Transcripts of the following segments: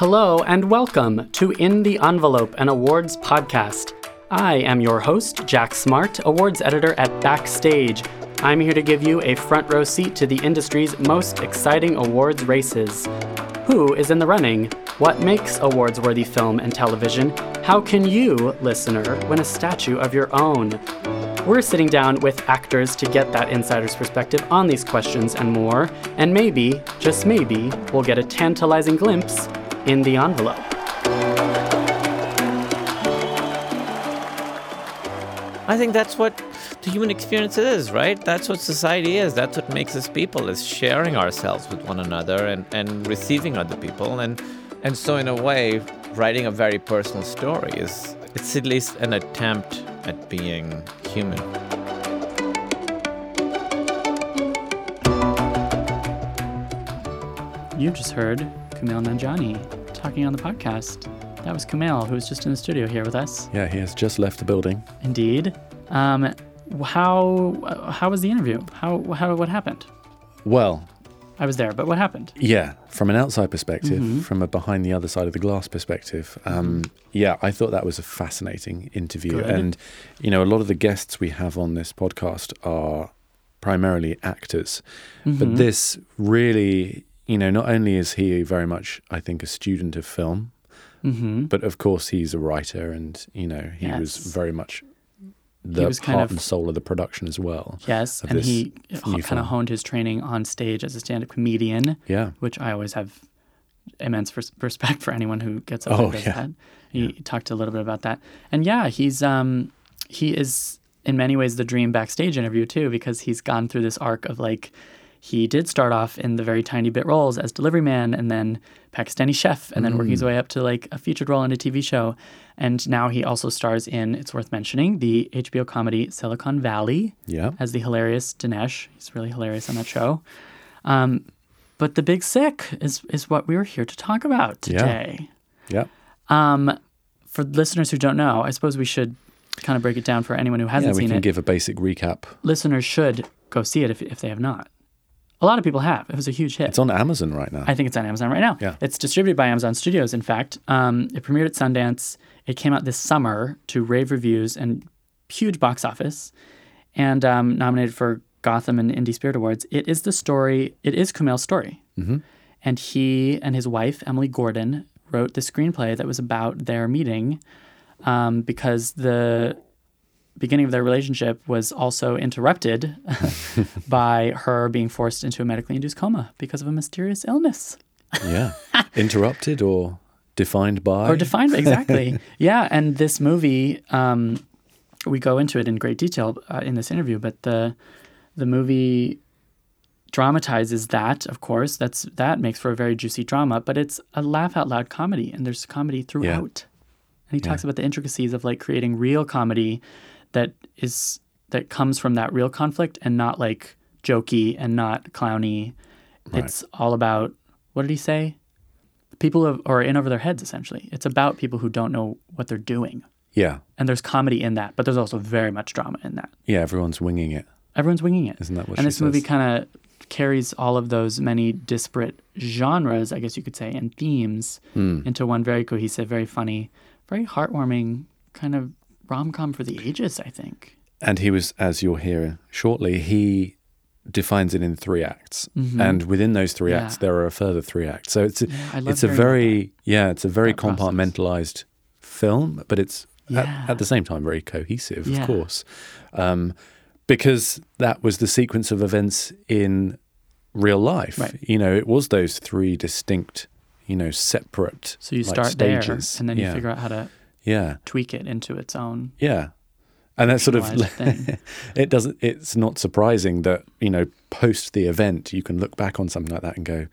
Hello and welcome to In the Envelope, an awards podcast. I am your host, Jack Smart, awards editor at Backstage. I'm here to give you a front row seat to the industry's most exciting awards races. Who is in the running? What makes awards worthy film and television? How can you, listener, win a statue of your own? We're sitting down with actors to get that insider's perspective on these questions and more, and maybe, just maybe, we'll get a tantalizing glimpse in the envelope. I think that's what the human experience is, right? That's what society is. That's what makes us people is sharing ourselves with one another and, and receiving other people. And and so in a way, writing a very personal story is it's at least an attempt at being human. You just heard Kumail Nanjiani talking on the podcast. That was Kumail, who was just in the studio here with us. Yeah, he has just left the building. Indeed. Um, how how was the interview? How how what happened? Well, I was there, but what happened? Yeah, from an outside perspective, mm-hmm. from a behind the other side of the glass perspective, um, mm-hmm. yeah, I thought that was a fascinating interview. Good. And you know, a lot of the guests we have on this podcast are primarily actors, mm-hmm. but this really you know, not only is he very much, I think, a student of film, mm-hmm. but of course he's a writer, and you know, he yes. was very much the heart kind of, and soul of the production as well. Yes, and he kind film. of honed his training on stage as a stand-up comedian. Yeah, which I always have immense respect for anyone who gets up oh, and does yeah. that. He yeah. talked a little bit about that, and yeah, he's um, he is in many ways the dream backstage interview too because he's gone through this arc of like he did start off in the very tiny bit roles as delivery man and then Pakistani chef and then mm. working his mm. way up to like a featured role in a TV show. And now he also stars in, it's worth mentioning, the HBO comedy Silicon Valley yeah. as the hilarious Dinesh. He's really hilarious on that show. Um, but the big sick is is what we were here to talk about today. Yeah. yeah. Um, for listeners who don't know, I suppose we should kind of break it down for anyone who hasn't yeah, we seen can it. give a basic recap. Listeners should go see it if, if they have not. A lot of people have. It was a huge hit. It's on Amazon right now. I think it's on Amazon right now. Yeah. It's distributed by Amazon Studios, in fact. Um, it premiered at Sundance. It came out this summer to rave reviews and huge box office and um, nominated for Gotham and Indie Spirit Awards. It is the story, it is Kumail's story. Mm-hmm. And he and his wife, Emily Gordon, wrote the screenplay that was about their meeting um, because the beginning of their relationship was also interrupted by her being forced into a medically induced coma because of a mysterious illness. yeah. Interrupted or defined by? Or defined, exactly. yeah. And this movie, um, we go into it in great detail uh, in this interview, but the the movie dramatizes that, of course. That's that makes for a very juicy drama, but it's a laugh out loud comedy, and there's comedy throughout. Yeah. And he talks yeah. about the intricacies of like creating real comedy that is that comes from that real conflict and not like jokey and not clowny. Right. It's all about what did he say? People who are in over their heads essentially. It's about people who don't know what they're doing. Yeah. And there's comedy in that, but there's also very much drama in that. Yeah, everyone's winging it. Everyone's winging it. Isn't that what And this says? movie kind of carries all of those many disparate genres, I guess you could say, and themes mm. into one very cohesive, very funny, very heartwarming kind of rom com for the ages, I think. And he was, as you'll hear shortly, he defines it in three acts, mm-hmm. and within those three yeah. acts, there are a further three acts. So it's a, yeah, it's a very yeah, it's a very compartmentalized film, but it's yeah. at, at, the same time very cohesive, of course, um, because that was the sequence of events in real life. Right. You know, it was those three distinct, you know, separate. So you like, start stages. there, and then you figure out how to yeah. tweak it into its own yeah. And that sort of it doesn't it's not surprising that you know post the event you can look back on something like that and go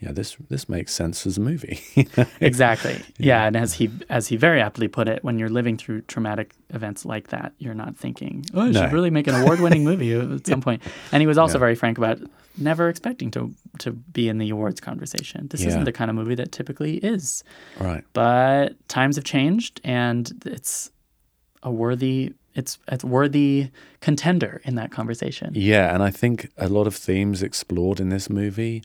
yeah this this makes sense as a movie exactly yeah. yeah. and as he as he very aptly put it when you're living through traumatic events like that you're not thinking oh i no. should really make an award-winning movie at some point. point and he was also yeah. very frank about never expecting to to be in the awards conversation this isn't the kind of movie that typically is right but times have changed and it's a worthy it's it's worthy contender in that conversation yeah and i think a lot of themes explored in this movie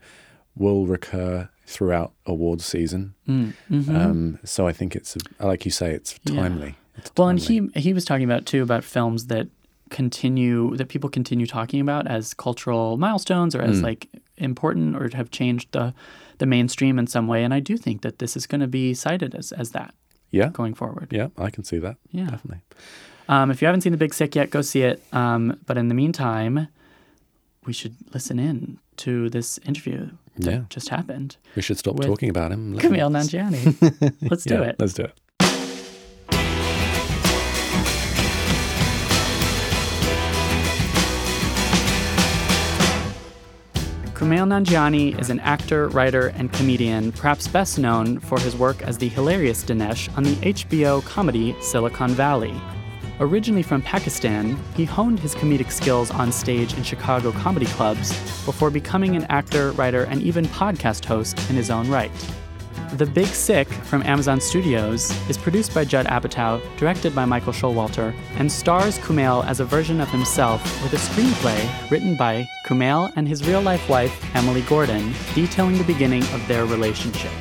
will recur throughout awards season. Mm, mhm. Um, so I think it's, like you say, it's Yeah. timely. It's Well, and he he was talking about too about films that continue that people continue talking about as cultural milestones or as Mm. like important or have changed the the mainstream in some way. And I do think that this is going to be cited as as that Yeah. going forward. Yeah, I can see that. Yeah. Definitely. Um, if you haven't seen The Big Sick yet, go see it. Um, but in the meantime, we should listen in to this interview Yeah. just happened. We should stop talking about him. Let Kumail him- Nanjiani. Let's do Yeah, it. Let's do it. Kumail Nanjiani is an actor, writer, and comedian, perhaps best known for his work as the hilarious Dinesh on the HBO comedy Silicon Valley. Originally from Pakistan, he honed his comedic skills on stage in Chicago comedy clubs before becoming an actor, writer, and even podcast host in his own right. The Big Sick from Amazon Studios is produced by Judd Apatow, directed by Michael Showalter, and stars Kumail as a version of himself with a screenplay written by Kumail and his real life wife, Emily Gordon, detailing the beginning of their relationship.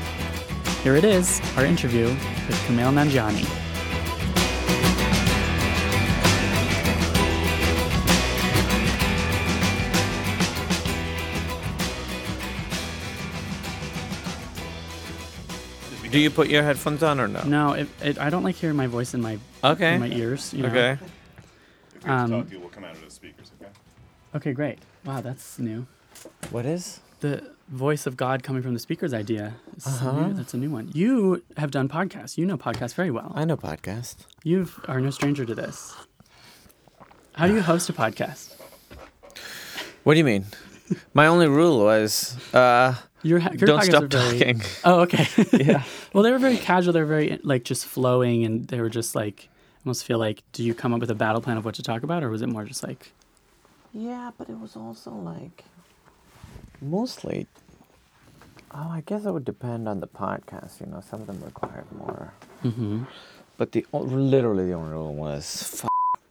Here it is, our interview with Kumail Nanjiani. Do you put your headphones on or no? No, it, it, I don't like hearing my voice in my Okay. in my ears. You know? Okay. If we Um, talk to you, we'll come out of the speakers, okay? Okay, great. Wow, that's new. What is? The voice of God coming from the speakers idea. Uh-huh. new. That's a new one. You have done podcasts. You know podcasts very well. I know podcasts. You are no stranger to this. How do you host a podcast? What do you mean? My only rule was uh, Your, ha- your don't podcasts stop are very- talking. Oh, okay. Yeah. well, they were very casual. They were very like just flowing, and they were just like almost feel like. Do you come up with a battle plan of what to talk about, or was it more just like? Yeah, but it was also like mostly. Oh, I guess it would depend on the podcast. You know, some of them required more. Mm-hmm. But the literally the only rule was f-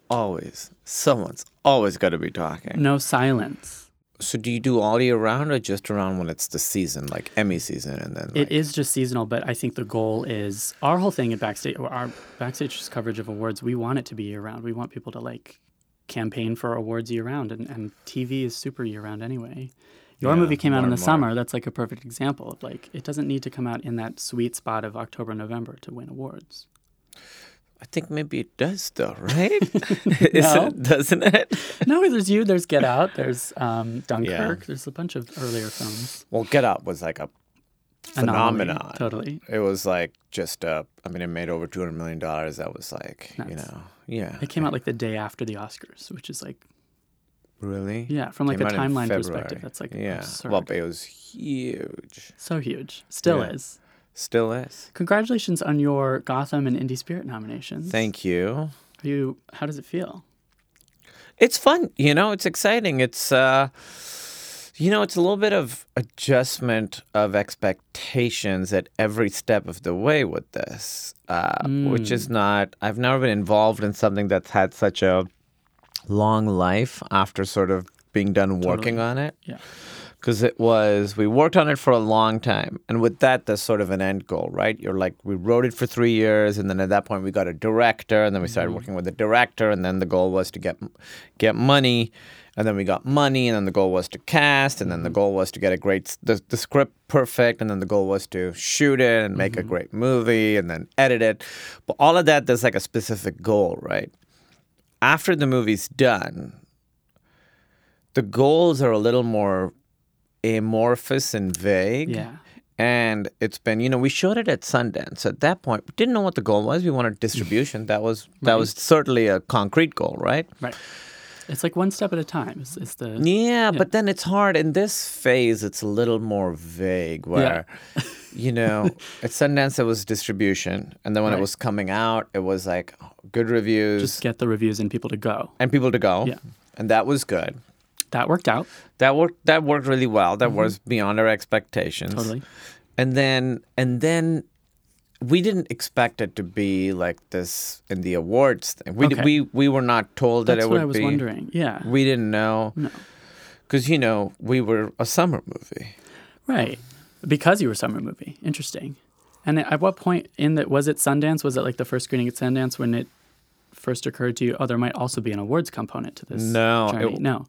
always someone's always got to be talking. No silence. So do you do all year round or just around when it's the season, like Emmy season, and then? It like- is just seasonal, but I think the goal is our whole thing at backstage, or our backstage coverage of awards. We want it to be year round. We want people to like campaign for awards year round, and, and TV is super year round anyway. Your Yeah, movie came out in the summer. That's like a perfect example of like it doesn't need to come out in that sweet spot of October, November to win awards. I think maybe it does though, right? No. it, doesn't it? no, there's you. There's Get Out. There's um, Dunkirk. Yeah. There's a bunch of earlier films. Well, Get Out was like a Anomaly, phenomenon. Totally. It was like just a, I mean it made over two hundred million dollars. That was like you know yeah. It came out like the day after the Oscars, which is like really yeah, from like Came a timeline perspective, that's like yeah. absurd. Well, it was huge. So huge. Still Yeah. is. Still is. Congratulations on your Gotham and Indie Spirit nominations. Thank you. Are you how does it feel? It's fun, you know. It's exciting. It's uh, you know, it's a little bit of adjustment of expectations at every step of the way with this, uh, which is not. I've never been involved in something that's had such a long life after sort of being done working on it. Yeah. Because it was we worked on it for a long time and with that there's sort of an end goal right? You're like we wrote it for three years and then at that point we got a director and then we started mm-hmm. working with the director and then the goal was to get get money and then we got money and then the goal was to cast and then the mm-hmm. goal was to get a great the, the script perfect and then the goal was to shoot it and make a mm-hmm. great movie and then edit it. But all of that there's like a specific goal right? After the movie's done the goals are a little more amorphous and vague. Yeah. And it's been, you know, we showed it at Sundance. At that point, we didn't know what the goal was. We wanted distribution. That was that was certainly a concrete goal, right? Right. It's like one step at a time. It's, it's the Yeah, but then it's hard. In this phase, it's a little more vague. Where, you know, at Sundance it was distribution, and then when Right. it was coming out, it was like good reviews just get the reviews and people to go. and people to go. Yeah. and that was good. That worked out. That worked. That worked really well. That was beyond our expectations. Mm-hmm. Totally. And then and then we didn't expect it to be like this in the awards thing. We Okay. we we were not told that it That's it what would I was be. wondering. Yeah. We didn't know No. because you know we were a summer movie. Right. Because you were summer movie. Interesting. And at what point in that was it Sundance? Was it like the first screening at Sundance when it first occurred to you? Oh, there might also be an awards component to this. No, it- no.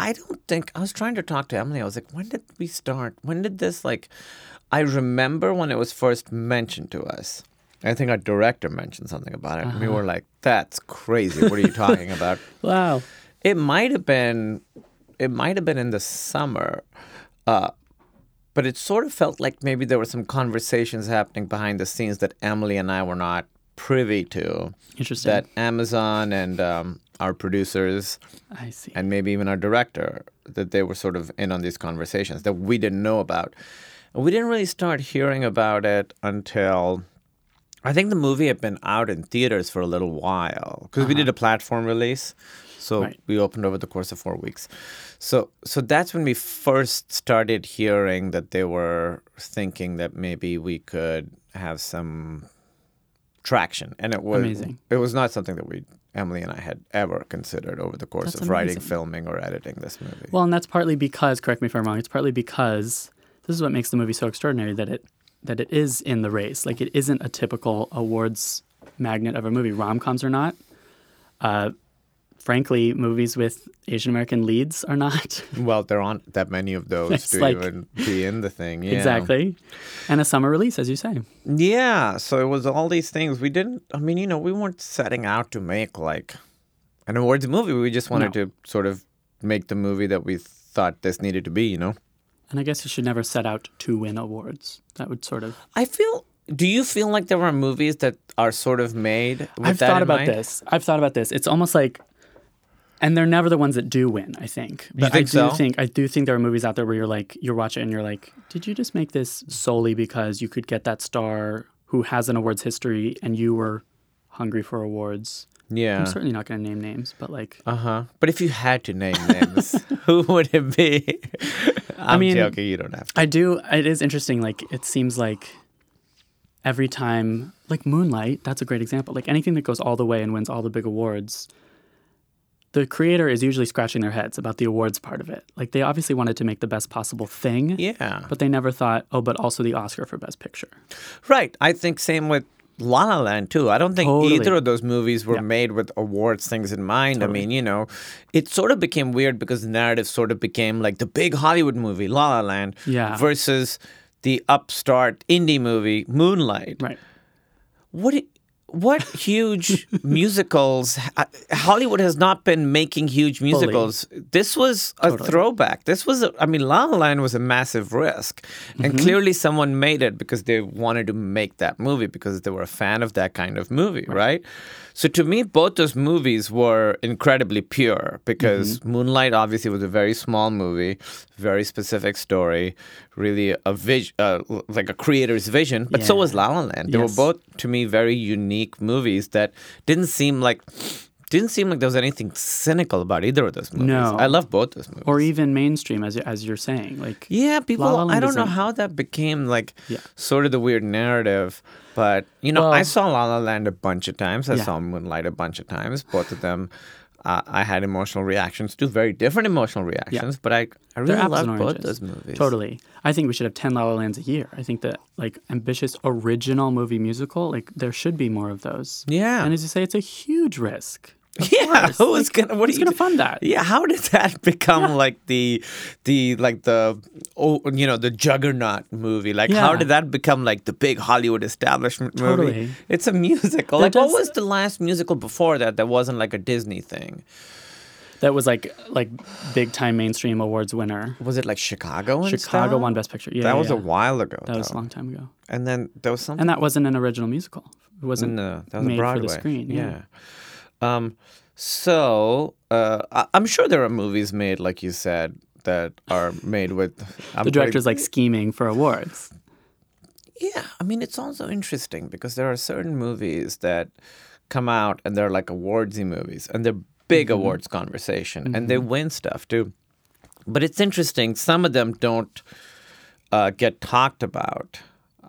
I don't think I was trying to talk to Emily. I was like, when did we start? When did this like? I remember when it was first mentioned to us. I think our director mentioned something about it. and We were like, "That's crazy! What are you talking about?" Wow. It might have been, it might have been in the summer, uh, but it sort of felt like maybe there were some conversations happening behind the scenes that Emily and I were not privy to. Interesting. That Amazon and um, our producers I see. and maybe even our director that they were sort of in on these conversations that we didn't know about. We didn't really start hearing about it until I think the movie had been out in theaters for a little while because we did uh-huh. a platform release. So Right. we opened over the course of 4 weeks. So so that's when we first started hearing that they were thinking that maybe we could have some traction and it was Amazing. it was not something that we Emily and I had ever considered over the course That's of writing, filming, or editing this movie. Well, and that's partly because, correct me if I'm wrong, it's partly because this is what makes the movie so extraordinary that it that it is in the race. Like it isn't a typical awards magnet of a movie. Rom coms are not. Uh, frankly, movies with Asian American leads are not. Well, there aren't that many of those It's to like- even be in the thing. Yeah. Exactly. And a summer release, as you say. Yeah. So it was all these things. We didn't. I mean, you know, we weren't setting out to make like an awards movie. We just wanted No. to sort of make the movie that we thought this needed to be. You know. And I guess you should never set out to win awards. That would sort of. I feel. Do you feel like there are movies that are sort of made? With I've thought about mind? this. I've thought about this. It's almost like, and they're never the ones that do win. I think. But think I do so? think I do think there are movies out there where you're like, you're watching and you're like, did you just make this solely because you could get that star who has an awards history and you were hungry for awards? Yeah. I'm certainly not going to name names, but like, Uh huh. But if you had to name names, who would it be? I'm mean- joking. You don't have to. I do. It is interesting. Like, it seems like every time, like Moonlight, that's a great example. Like anything that goes all the way and wins all the big awards, the creator is usually scratching their heads about the awards part of it. Like they obviously wanted to make the best possible thing, Yeah. but they never thought, oh, but also the Oscar for Best Picture. Right. I think same with La La Land too. I don't think Totally. either of those movies were Yeah. made with awards things in mind. Totally. I mean, you know, it sort of became weird because the narrative sort of became like the big Hollywood movie, La La Land, Yeah. versus the upstart indie movie, Moonlight. Right. What? i- What huge musicals? uh, Hollywood has not been making huge musicals. This was a Totally. throwback. This was, a, I mean, La La Land was a massive risk, and Mm-hmm. clearly someone made it because they wanted to make that movie because they were a fan of that kind of movie, right? So to me, both those movies were incredibly pure because Mm-hmm. Moonlight obviously was a very small movie, very specific story, really a vis- uh, like a creator's vision. But so was La La Land. They Yes. were both to me very unique movies that didn't seem like didn't seem like there was anything cynical about either of those movies. No. I love both those movies. Or even mainstream, as as you're saying. Like, yeah, people. La La I don't know how that became like Yeah. sort of the weird narrative, but you know, I saw La La Land a bunch of times. I Yeah. saw Moonlight a bunch of times. Both of them, uh, I had emotional reactions to very different emotional reactions. But I, I really They're apples loved and both those movies. Totally. I think we should have 10 La La Lands a year. I think that, like, ambitious original movie musical, like, there should be more of those. Yeah. And as you say, it's a huge risk. Of Yeah, course. who is Like, gonna? What who's are you gonna fund that? Yeah, how did that become like the, the like the, oh, you know, the juggernaut movie? Like, how did that become like the big Hollywood establishment movie? Totally. It's a musical. There like, what was the last musical before that that wasn't like a Disney thing? That was like like big time mainstream awards winner. Was it like Chicago? Chicago won Best Picture. Yeah, that yeah, was a while ago. That was a long time ago. And then there was something. And that wasn't an original musical. It wasn't No, that was made a for Broadway. the screen. Yeah. Um. So uh, I- I'm sure there are movies made, like you said, that are made with I'm The director's like scheming for awards. Yeah, I mean it's also interesting because there are certain movies that come out and they're like awardsy movies and they're big Mm-hmm. awards conversation and they win stuff too. But it's interesting. Some of them don't uh, get talked about.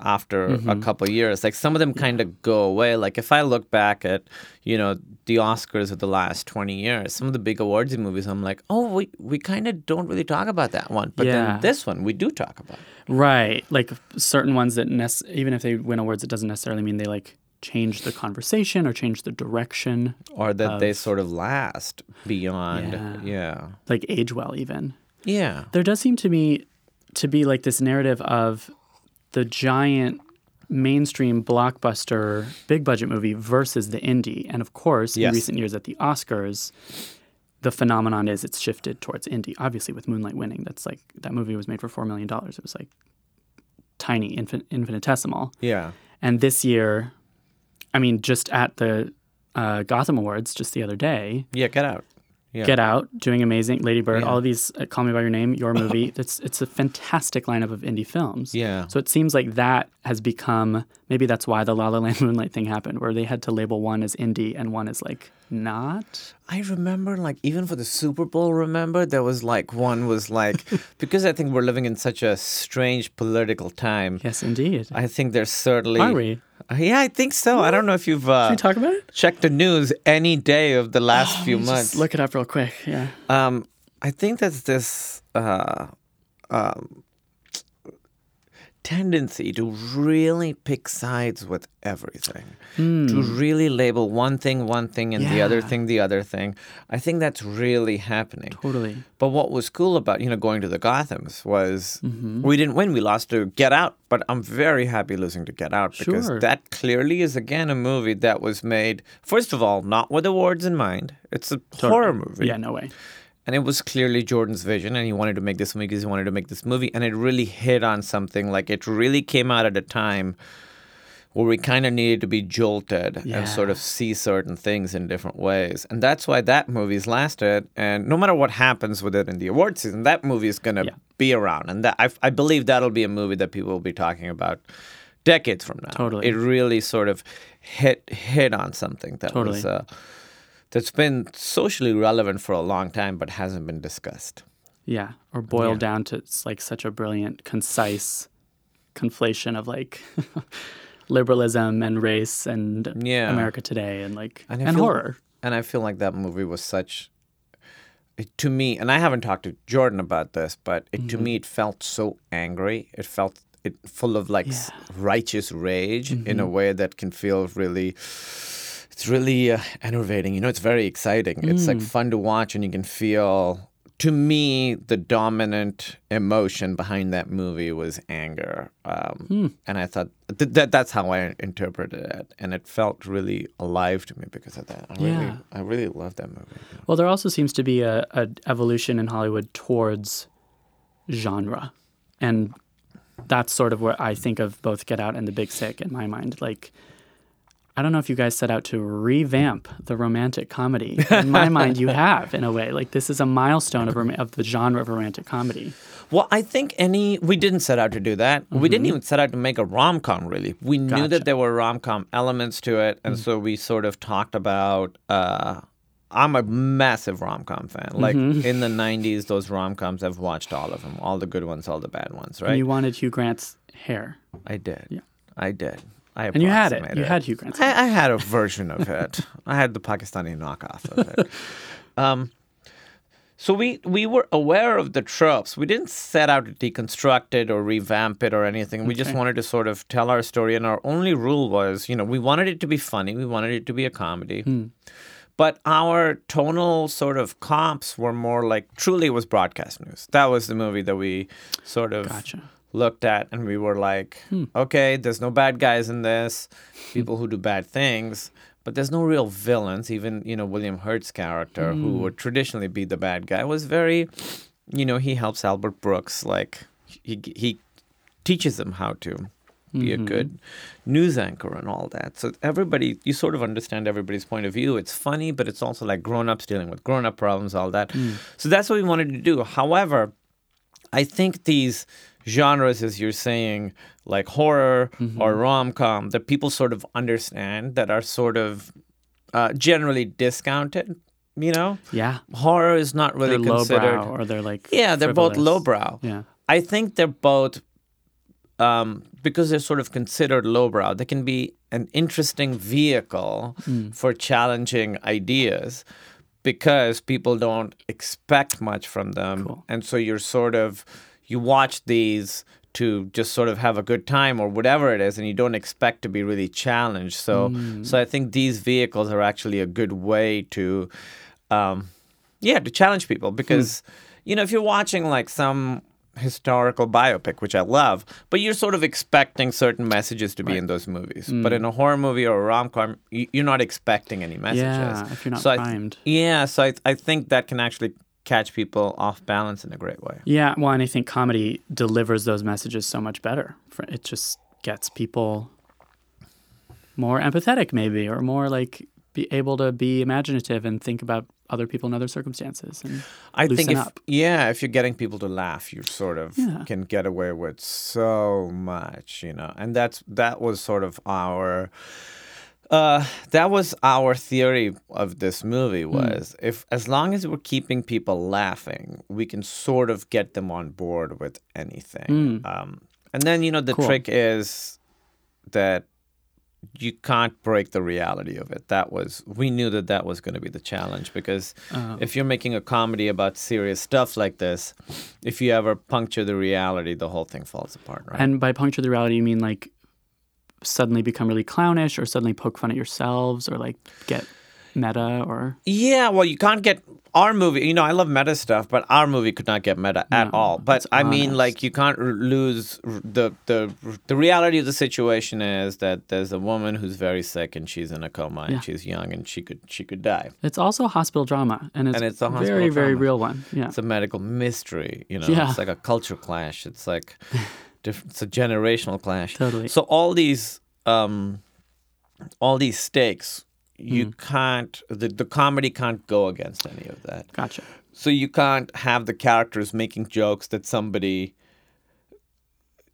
After a Mm-hmm. couple of years. Like some of them kind of go away. Like if I look back at, you know, the Oscars of the last 20 years, some of the big awards awardsy movies, I'm like, oh, we, we kind of don't really talk about that one. But Yeah. then this one, we do talk about. Right. Like certain ones that nec- even if they win awards, it doesn't necessarily mean they like change the conversation or change the direction, Or that they sort of last beyond. Yeah. Yeah. like age well even. Yeah. There does seem to me to be like this narrative of the giant mainstream blockbuster big budget movie versus the indie. And of course, Yes. in recent years at the Oscars, the phenomenon is it's shifted towards indie. Obviously, with Moonlight winning, that's like that movie was made for $4 million. It was like tiny, infin- infinitesimal. Yeah. And this year, I mean, just at the uh, Gotham Awards just the other day, Yeah. Get out. Yeah. Get Out, doing amazing, Lady Bird, Yeah. all of these, uh, Call Me by Your Name, Your Movie. it's it's a fantastic lineup of indie films. Yeah. So it seems like that has become maybe that's why the La La Land Moonlight thing happened, where they had to label one as indie and one as like not. I remember, like, even for the Super Bowl, remember, there was like one was like, because I think we're living in such a strange political time. Yes, indeed. I think there's certainly. Are we? Uh, Yeah, I think so. I don't know if you've uh, Can we talk about it? checked the news any day of the last few Let me months. Just look it up real quick. Yeah. Um, I think that's this uh, um, tendency to really pick sides with everything, to really label one thing one thing and the other. Thing the other thing. I think that's really happening. Totally. But what was cool about you know going to the Gothams was Mm-hmm. we didn't win. We lost to Get Out, but I'm very happy losing to Get Out because Sure. that clearly is again a movie that was made first of all not with awards in mind. It's a horror movie. Yeah, no way. And it was clearly Jordan's vision, and he wanted to make this movie because he wanted to make this movie, and it really hit on something. Like it really came out at a time where we kind of needed to be jolted and sort of see certain things in different ways, and that's why that movie's lasted. And no matter what happens with it in the award season, that movie is gonna Yeah. be around, and that I, I believe that'll be a movie that people will be talking about decades from now. Totally. it really sort of hit hit on something that was. Uh, that's been socially relevant for a long time but hasn't been discussed. Yeah, or boiled Yeah. down to it's like such a brilliant, concise conflation of like liberalism and race and Yeah. America today and like I and, feel- horror. And I feel like that movie was such to me, and I haven't talked to Jordan about this, but it, to mm-hmm. me it felt so angry. It felt it full of like s- righteous rage in a mm-hmm. way that can feel really it's really uh, enervating. You know, it's very exciting. It's like fun to watch, and you can feel. To me, the dominant emotion behind that movie was anger, um, and I thought th- that that's how I interpreted it, and it felt really alive to me because of that. I really, Yeah. I really love that movie. Well, there also seems to be a, a evolution in Hollywood towards genre, and that's sort of where I think of both Get Out and The Big Sick in my mind. Like, I don't know if you guys set out to revamp the romantic comedy. In my mind, you have in a way. Like, this is a milestone of rom- of the genre of romantic comedy. Well, I think any we didn't set out to do that. We didn't mm-hmm. even set out to make a rom com. Really, we knew that there were rom com elements to it, and mm. so we sort of talked about. Uh, I'm a massive rom com fan. Like mm-hmm. in the '90s, those rom coms, I've watched all of them, all the good ones, all the bad ones. Right? And you wanted Hugh Grant's hair, I did. Yeah. I did. I and you had it. You had Hugh Grant's. I, I had a version of it. I had the Pakistani knockoff of it. Um, so we we were aware of the tropes. We didn't set out to deconstruct it or revamp it or anything. We just wanted to sort of tell our story, and our only rule was, you know, we wanted it to be funny. We wanted it to be a comedy. Hmm. But our tonal sort of comps were more like truly it was broadcast news. That was the movie that we sort of Gotcha. Looked at and we were like, Hmm. okay, there's no bad guys in this, people who do bad things, but there's no real villains. Even, you know, William Hurt's character, who Hmm. would traditionally be the bad guy, was very, you know, he helps Albert Brooks. Like, he, he teaches him how to be a good news anchor and all that. So everybody, you sort of understand everybody's point of view. It's funny, but it's also like grown ups dealing with grown up problems, all that. So that's what we wanted to do. However, I think these genres, as you're saying, like horror or rom com, that people sort of understand that are sort of uh, generally discounted. You know, Yeah. horror is not really they're considered. or they're like Yeah, they're both frivolous. lowbrow. Yeah. I think they're both um, because they're sort of considered lowbrow, they can be an interesting vehicle for challenging ideas because people don't expect much from them. Cool. And so you're sort of, you watch these to just sort of have a good time or whatever it is and you don't expect to be really challenged. So mm. so i think these vehicles are actually a good way to um yeah to challenge people because hmm. you know if you're watching like some historical biopic which i love but you're sort of expecting certain messages to be in those movies. Mm. But in a horror movie or a rom-com you're not expecting any messages. Yeah, if you're not so primed. yeah so I, I think that can actually catch people off balance in a great way Yeah, well, and I think comedy delivers those messages so much better. It just gets people more empathetic, maybe, or more like be able to be imaginative and think about other people in other circumstances. And I think if up. yeah, if you're getting people to laugh, you sort of Yeah. can get away with so much, you know. And that's that was sort of our uh, that was our theory of this movie Hmm. was if as long as we're keeping people laughing, we can sort of get them on board with anything. Um, and then you know the. Cool. trick is that you can't break the reality of it. That was we knew that that was going to be the challenge because Oh. if you're making a comedy about serious stuff like this, if you ever puncture the reality, the whole thing falls apart, right? and by puncture the reality, you mean like suddenly become really clownish, or suddenly poke fun at yourselves, or like get meta, or yeah, well, you can't get our movie. You know, I love meta stuff, but our movie could not get meta at No, all. But I mean, like, you can't r- lose r- the the the reality of the situation is that there's a woman who's very sick and she's in a coma and Yeah. she's young and she could she could die. it's also a hospital drama, and it's, And it's a very, very real one. Yeah. it's a medical mystery. You know, Yeah. it's like a culture clash. It's like it's a generational clash. Totally. So all these um, all these stakes, you Hmm. can't the, the comedy can't go against any of that. Gotcha. So you can't have the characters making jokes that somebody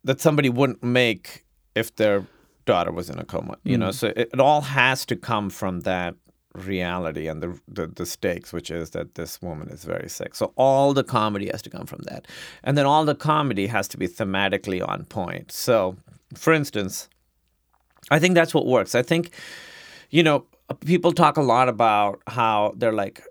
that somebody wouldn't make if their daughter was in a coma. You know, so it, it all has to come from that reality and the, the the stakes, which is that this woman is very sick. So all the comedy has to come from that, and then all the comedy has to be thematically on point. So, for instance, I think that's what works. I think, you know, people talk a lot about how they're like,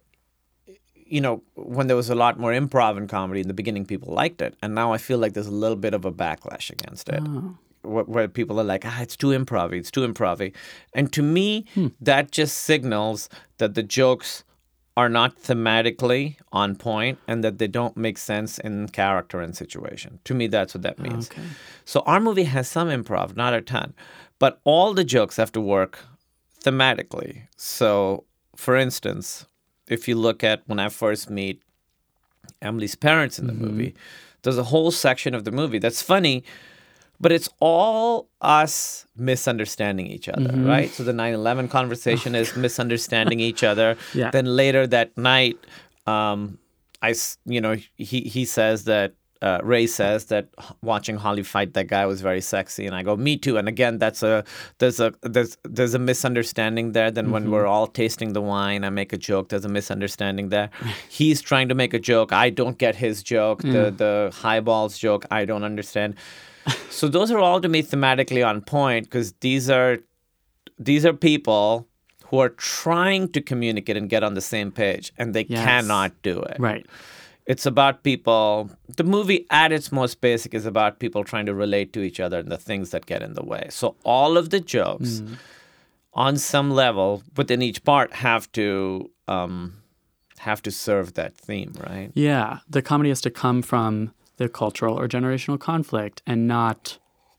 you know, when there was a lot more improv in comedy in the beginning, people liked it, and now I feel like there's a little bit of a backlash against it, where, where people are like, ah, it's too improv, it's too improv, and to me, that just signals that the jokes are not thematically on point and that they don't make sense in character and situation. To me, that's what that means. Okay. So our movie has some improv, not a ton, but all the jokes have to work thematically. So, for instance, if you look at when I first meet Emily's parents in the movie, there's a whole section of the movie that's funny, but it's all us misunderstanding each other, right? So the 9/11 conversation is misunderstanding each other. Yeah. Then later that night, um, I, you know, he he says that uh, Ray says that watching Holly fight that guy was very sexy, and I go, me too. And again, that's a there's a there's there's a misunderstanding there. Then when we're all tasting the wine, I make a joke. There's a misunderstanding there. He's trying to make a joke. I don't get his joke. The the highballs joke. I don't understand. So those are all to me thematically on point because these are these are people who are trying to communicate and get on the same page, and they Yes. cannot do it. Right. It's about people. The movie, at its most basic, is about people trying to relate to each other and the things that get in the way. So all of the jokes, on some level, within each part, have to um, have to serve that theme, right? Yeah. The comedy has to come from the cultural or generational conflict and not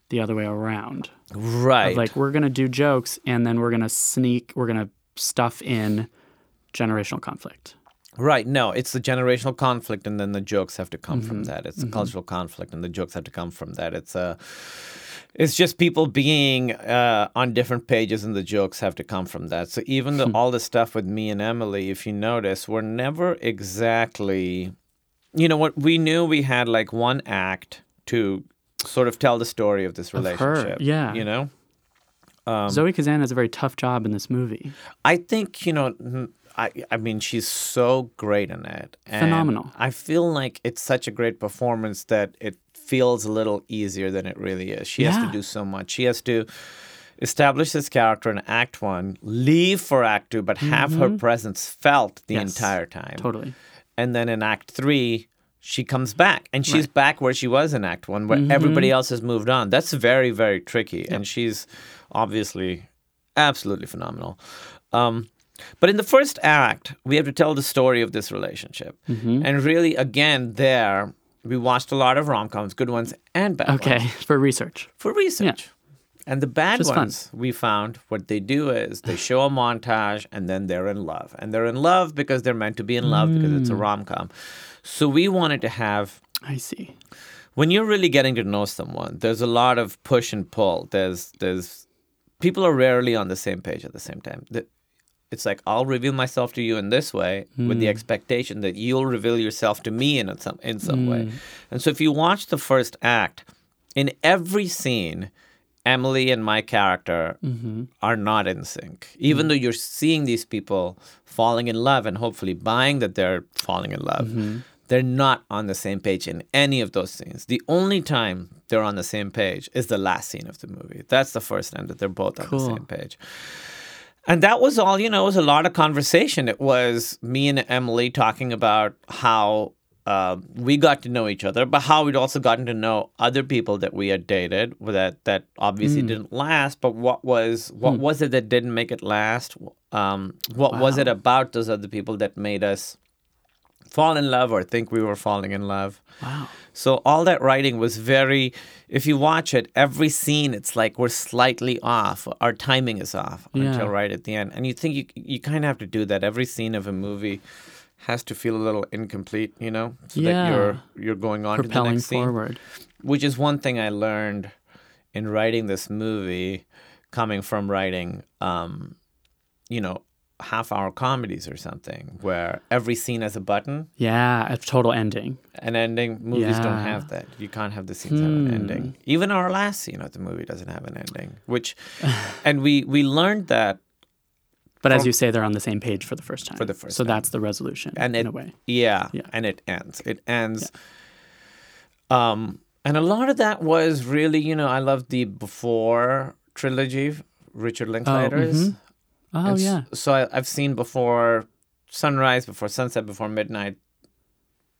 the other way around. Right. Like we're gonna do jokes and then we're gonna sneak, we're gonna stuff in generational conflict. Right. No, it's the generational conflict, and then the jokes have to come Mm-hmm. from that. It's the cultural conflict, and the jokes have to come from that. It's a, it's just people being uh, on different pages, and the jokes have to come from that. So even Hmm. though all the stuff with me and Emily, if you notice, we're never exactly, you know, what we knew we had like one act to sort of tell the story of this her, relationship. yeah. You know. Zoe Kazan has a very tough job in this movie. I think you know. I, I mean, she's so great in it. and Phenomenal. I feel like it's such a great performance that it feels a little easier than it really is. She has to do so much. She has to establish this character in Act One, leave for Act Two, but have her presence felt the Mm-hmm. Yes. entire time. Totally. And then in Act Three, she comes back, and she's back where she was in Act One, where Mm-hmm. everybody else has moved on. That's very, very tricky, and she's obviously absolutely phenomenal. Um, but in the first act, we have to tell the story of this relationship, Mm-hmm. and really, again, there we watched a lot of rom coms, good ones and bad Okay, ones, for research. for research. And the bad Just fun. ones we found, what they do is they show a montage and then they're in love. And they're in love because they're meant to be in love because it's a Mm. rom com. So we wanted to have I see. when you're really getting to know someone, there's a lot of push and pull. There's there's people are rarely on the same page at the same time. It's like I'll reveal myself to you in this way with the expectation that you'll reveal yourself to me in some in some way. And so if you watch the first act, in every scene, Emily and my character mm-hmm. are not in sync. Even mm. though you're seeing these people falling in love and hopefully buying that they're falling in love, mm-hmm. they're not on the same page in any of those scenes. The only time they're on the same page is the last scene of the movie. That's the first time that they're both on the same page. And that was all, you know, it was a lot of conversation. It was me and Emily talking about how uh, we got to know each other, but how we'd also gotten to know other people that we had dated that that obviously Mm. didn't last. But what was what Hmm. was it that didn't make it last? Um, what was it about those other people that made us fall in love or think we were falling in love? Wow. So all that writing was very. If you watch it, every scene, it's like we're slightly off. Our timing is off Yeah. until right at the end, and you think you you kind of have to do that. Every scene of a movie has to feel a little incomplete, you know, so that you're you're going on to the Propelling next scene. forward. Which is one thing I learned in writing this movie, coming from writing, um, you know, half-hour comedies or something, where every scene has a button Yeah, a total ending. an ending. Movies don't Hmm. have that. You can't have the scenes have an ending. Even our last scene of the movie doesn't have an ending. Which, and we we learned that, But as you say, they're on the same page for the first time. For the first So time. that's the resolution and in a way. yeah, Yeah. and it ends. It ends. Um, and a lot of that was really, you know, I love the before trilogy, Richard Linklater's. mhm. Oh, yeah. So I, I've seen before sunrise, before sunset, before midnight,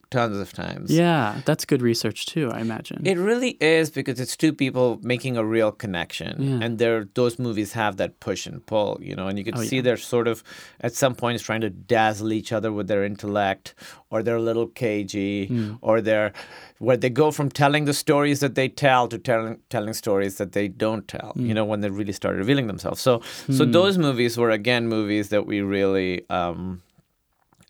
tons of times. Yeah, that's good research too, I imagine. It really is because it's two people making a real connection, Yeah. and they're those movies have that push and pull, you know, and you can Oh, see yeah. they're sort of at some points trying to dazzle each other with their intellect, or they're a little cagey, Hmm. or they're where they go from telling the stories that they tell to telling telling stories that they don't tell, Hmm. you know, when they really start revealing themselves. So, so those movies were again movies that we really. Um,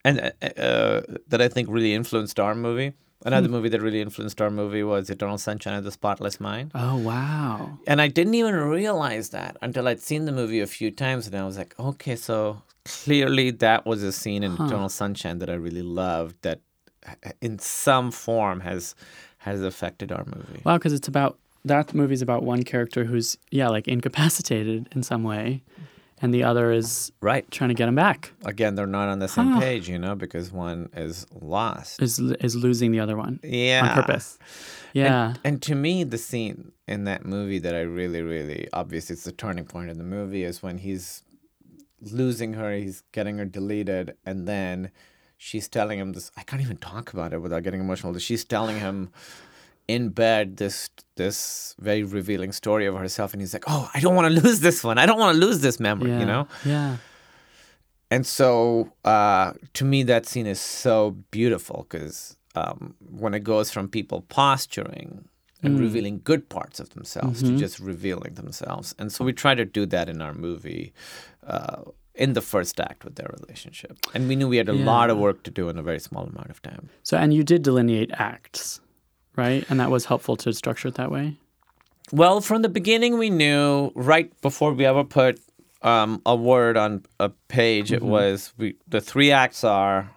and uh, uh, that I think really influenced our movie. Hmm. Another movie that really influenced our movie was Eternal Sunshine of the Spotless Mind. oh, wow. And I didn't even realize that until I'd seen the movie a few times, and I was like, okay, so clearly that was a scene in Eternal Sunshine that I really loved that, uh, in some form, has has affected our movie. Wow, because it's about that movie's about one character who's yeah, like incapacitated in some way, and the other is Right. trying to get him back. Again, they're not on the same Huh. page, you know, because one is lost. Is is losing the other one Yeah. on purpose. Yeah. And, and to me, the scene in that movie that I really, really obviously it's the turning point in the movie is when he's losing her, he's getting her deleted, and then she's telling him this. I can't even talk about it without getting emotional. She's telling him in bed this this very revealing story of herself, and he's like, "Oh, I don't want to lose this one. I don't want to lose this memory." yeah. You know. Yeah. And so, uh, to me, that scene is so beautiful because um, when it goes from people posturing and revealing good parts of themselves to just revealing themselves, and so we try to do that in our movie uh, in the first act with their relationship. And we knew we had a lot of work to do in a very small amount of time. So and you did delineate acts, right? And that was helpful to structure it that way. Well, from the beginning, we knew right before we ever put um, a word on a page, it was we, the three acts are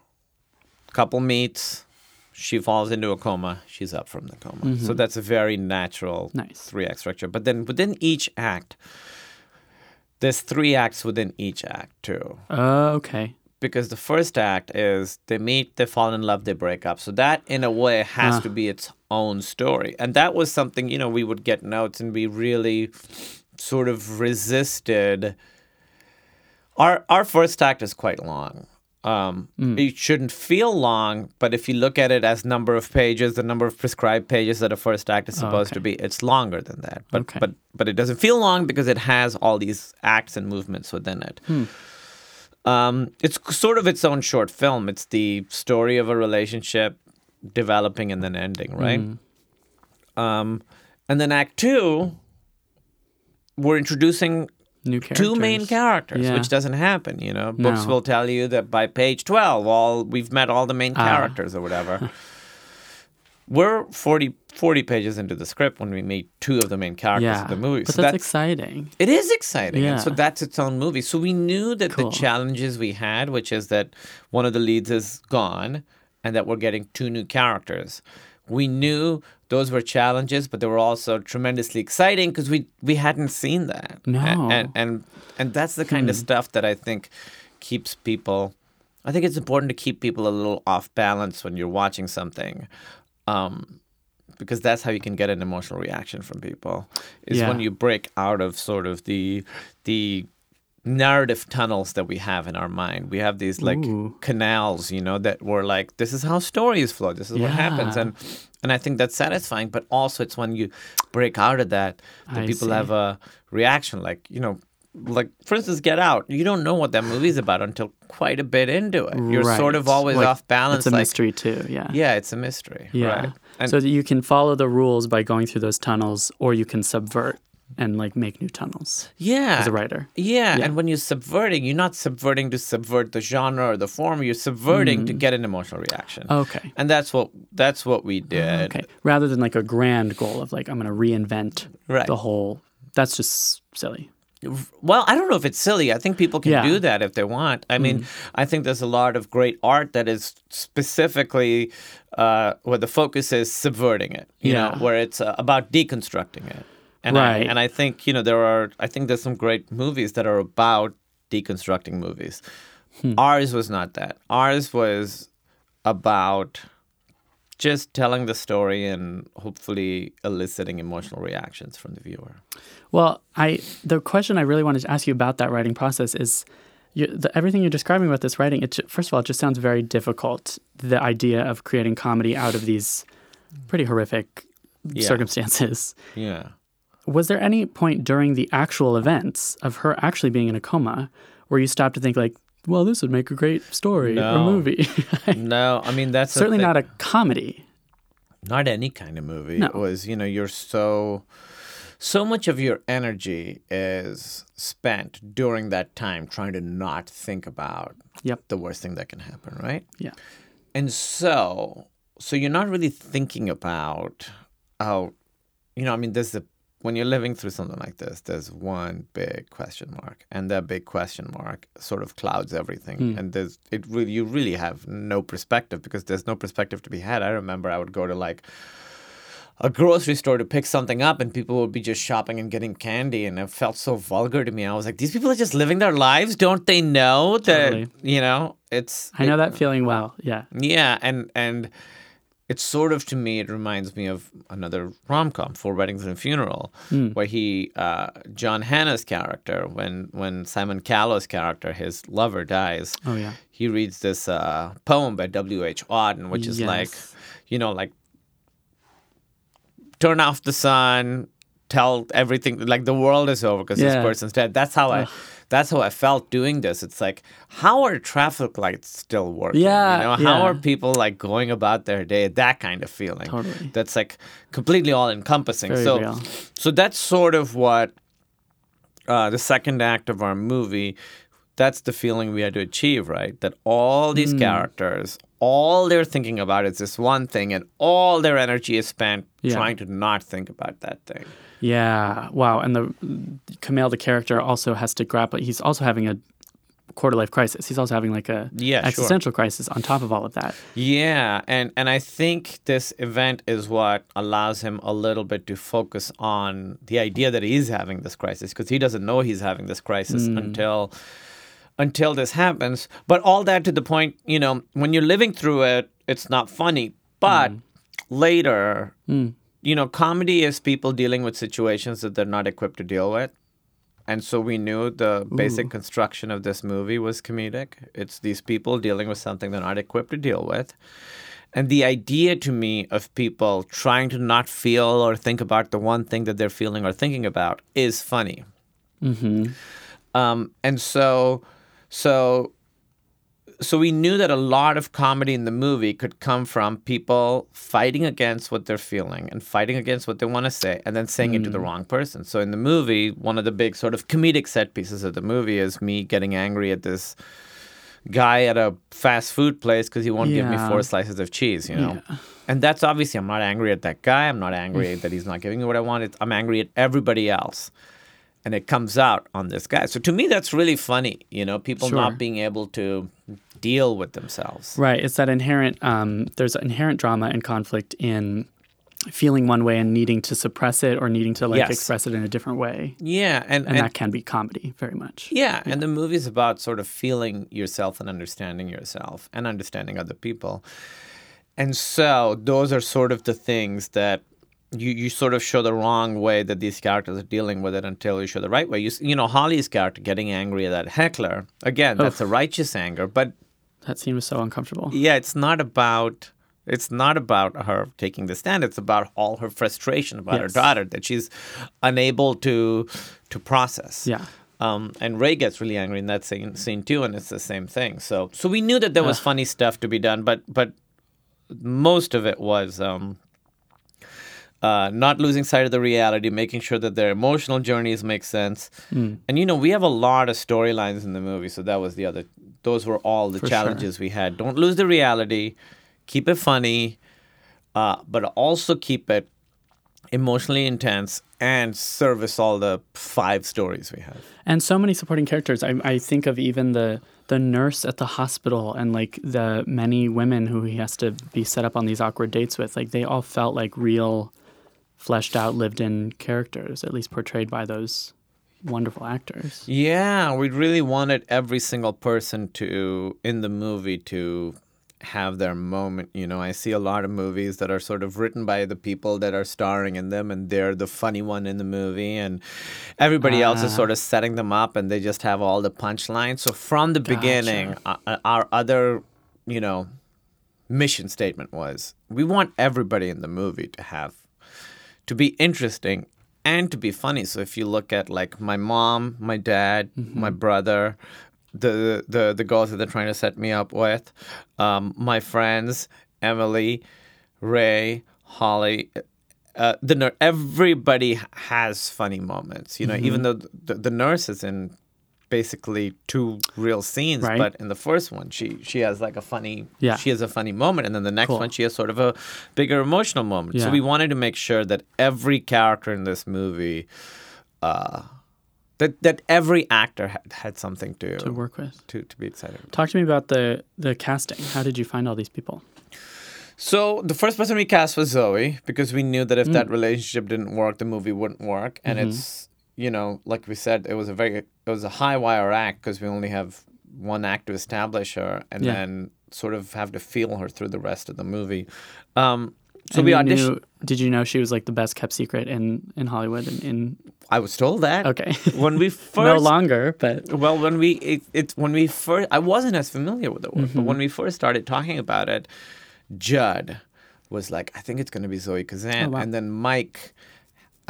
couple meets, she falls into a coma, she's up from the coma. So that's a very natural Nice. three act structure. But then within each act, there's three acts within each act too. Uh, okay. Because the first act is they meet, they fall in love, they break up. So that, in a way, has Ah. to be its own story. And that was something, you know, we would get notes and we really sort of resisted. Our, our first act is quite long. Um, Mm. It shouldn't feel long, but if you look at it as number of pages, the number of prescribed pages that a first act is supposed to Oh, okay. be, it's longer than that. But Okay. but but it doesn't feel long because it has all these acts and movements within it. Hmm. Um, it's sort of its own short film. It's the story of a relationship developing and then ending, right? Hmm. Um, and then Act Two, we're introducing New characters. two main characters, Yeah. which doesn't happen. You know, books No. will tell you that by page twelve, all we've met all the main Ah. characters or whatever. We're 40, 40 pages into the script when we meet two of the main characters Yeah. of the movie. But so that's, that's exciting. it is exciting. And so that's its own movie. So we knew that Cool. the challenges we had, which is that one of the leads is gone and that we're getting two new characters. We knew those were challenges, but they were also tremendously exciting because we we hadn't seen that. No. And and and that's the kind of hmm. stuff that I think keeps people I think it's important to keep people a little off balance when you're watching something. Um, because that's how you can get an emotional reaction from people is when you break out of sort of the the narrative tunnels that we have in our mind. We have these like Ooh. canals, you know, that were like this is how stories flow. This is what happens and and I think that's satisfying, but also it's when you break out of that that I people see. have a reaction like, you know, like for instance, Get Out. You don't know what that movie's about until quite a bit into it. You're sort of always Like, off balance. It's a like, mystery too. Yeah. Yeah, it's a mystery. Yeah. Right. And so that you can follow the rules by going through those tunnels, or you can subvert and like make new tunnels yeah. as a writer. Yeah, Yeah. and when you're subverting, you're not subverting to subvert the genre or the form. You're subverting Mm. to get an emotional reaction. Okay. And that's what that's what we did. Okay. Rather than like a grand goal of like I'm going to reinvent Right. the whole. That's just silly. Well, I don't know if it's silly. I think people can Yeah. Mm. do that if they want. I mean, I think there's a lot of great art that is specifically uh, where the focus is subverting it. You Yeah. know, where it's uh, about deconstructing it. And Right. I, and I think you know there are. I think there's some great movies that are about deconstructing movies. Hmm. Ours was not that. Ours was about just telling the story and hopefully eliciting emotional reactions from the viewer. Well, I the question I really wanted to ask you about that writing process is you, the, everything you're describing about this writing. It first of all, it just sounds very difficult. The idea of creating comedy out of these pretty horrific Yeah. circumstances. Yeah. Was there any point during the actual events of her actually being in a coma where you stopped to think like, well, this would make a great story or movie? No, I mean that's Certainly not a comedy. not any kind of movie. No. It was you know you're so so much of your energy is spent during that time trying to not think about Yep. the worst thing that can happen, right? Yeah. And so so you're not really thinking about how you know I mean there's the when you're living through something like this, there's one big question mark, and that big question mark sort of clouds everything. Hmm. And there's it really you really have no perspective because there's no perspective to be had. I remember I would go to like a grocery store to pick something up, and people would be just shopping and getting candy, and it felt so vulgar to me. I was like, these people are just living their lives. Don't they know that Totally. you know it's I know that feeling well. Yeah. yeah, and and it's sort of to me it reminds me of another rom com, Four Weddings and a Funeral, where he uh, John Hannah's character when when Simon Callow's character his lover dies. Oh yeah. He reads this uh, poem by W. H. Auden, which is like, you know, like turn off the sun, tell everything like the world is over because this person's dead. That's how I. That's how I felt doing this. It's like, how are traffic lights still working? Yeah, you know, how yeah. are people like going about their day? That kind of feeling. Totally. That's like completely all encompassing. Very so, real. so that's sort of what uh, the second act of our movie. That's the feeling we had to achieve, right? That all these Hmm. characters, all they're thinking about is this one thing, and all their energy is spent Yeah. trying to not think about that thing. Yeah. Wow. And the Kumail, the character, also has to grapple. He's also having a quarter life crisis. He's also having like a Yeah, sure. existential crisis on top of all of that. Yeah, and and I think this event is what allows him a little bit to focus on the idea that he's having this crisis because he doesn't know he's having this crisis mm. until until this happens. But all that to the point, you know, when you're living through it, it's not funny. But mm. later, mm. you know, comedy is people dealing with situations that they're not equipped to deal with. And so we knew the basic construction of this movie was comedic. It's these people dealing with something they're not equipped to deal with. And the idea to me of people trying to not feel or think about the one thing that they're feeling or thinking about is funny. Mm-hmm. Um, and so, so, so we knew that a lot of comedy in the movie could come from people fighting against what they're feeling and fighting against what they want to say, and then saying it to the hmm. wrong person. So in the movie, one of the big sort of comedic set pieces of the movie is me getting angry at this guy at a fast food place because he won't give me four slices of cheese, you know. And that's obviously I'm not angry at that guy. I'm not angry that he's not giving me what I want. It's, I'm angry at everybody else. And it comes out on this guy. So to me that's really funny, you know, people Sure. not being able to deal with themselves. Right. It's that inherent, um, there's inherent drama and conflict in feeling one way and needing to suppress it or needing to like Yes. express it in a different way. Yeah, and, And, and that can be comedy very much. Yeah, and the movie's about sort of feeling yourself and understanding yourself and understanding other people. And so those are sort of the things that you, you sort of show the wrong way that these characters are dealing with it until you show the right way. You, you know, Holly's character getting angry at that heckler, again, that's a righteous anger, but That scene was so uncomfortable. yeah, it's not about it's not about her taking the stand. It's about all her frustration about her daughter that she's unable to to process. Yeah. Um, and Ray gets really angry in that scene, scene too, and it's the same thing. So so we knew that there was funny stuff to be done, but but most of it was um, uh, not losing sight of the reality, making sure that their emotional journeys make sense. Hmm. And you know, we have a lot of storylines in the movie, so that was the other. Those were all the For sure. challenges we had. Don't lose the reality, keep it funny, uh, but also keep it emotionally intense and service all the five stories we have. And so many supporting characters. I, I think of even the the nurse at the hospital and like the many women who he has to be set up on these awkward dates with. Like they all felt like real, fleshed out, lived in characters, at least portrayed by those wonderful actors. Yeah, we really wanted every single person to in the movie to have their moment. You know, I see a lot of movies that are sort of written by the people that are starring in them, and they're the funny one in the movie, and everybody else is Ah. sort of setting them up, and they just have all the punchlines. So from the beginning, uh, our other, you know, mission statement was we want everybody in the movie to have to be interesting and to be funny. So if you look at like my mom, my dad, my brother, the the the girls that they're trying to set me up with, um, my friends, Emily, Ray, Holly. Uh, the everybody has funny moments, you know. Even though the, the nurse is in basically two real scenes, Right. but in the first one, she she has like a funny, Yeah. she has a funny moment, and then the next Cool. one, she has sort of a bigger emotional moment. So we wanted to make sure that every character in this movie, uh, that that every actor had, had something to To work with. to, to be excited. About. Talk to me about the the casting. How did you find all these people? So the first person we cast was Zoe because we knew that if that relationship didn't work, the movie wouldn't work. And it's you know, like we said, it was a very it was a high wire act because we only have one act to establish her, and Yeah. then sort of have to feel her through the rest of the movie. Um, so And we auditioned. knew- did you know she was like the best kept secret in in Hollywood? In, in I was told that. okay, When we first no longer, but Well, when we it, it's when we first, I wasn't as familiar with the Mm-hmm. but when we first started talking about it, Judd was like, "I think it's going to be Zoe Kazan," Oh, wow. and then Mike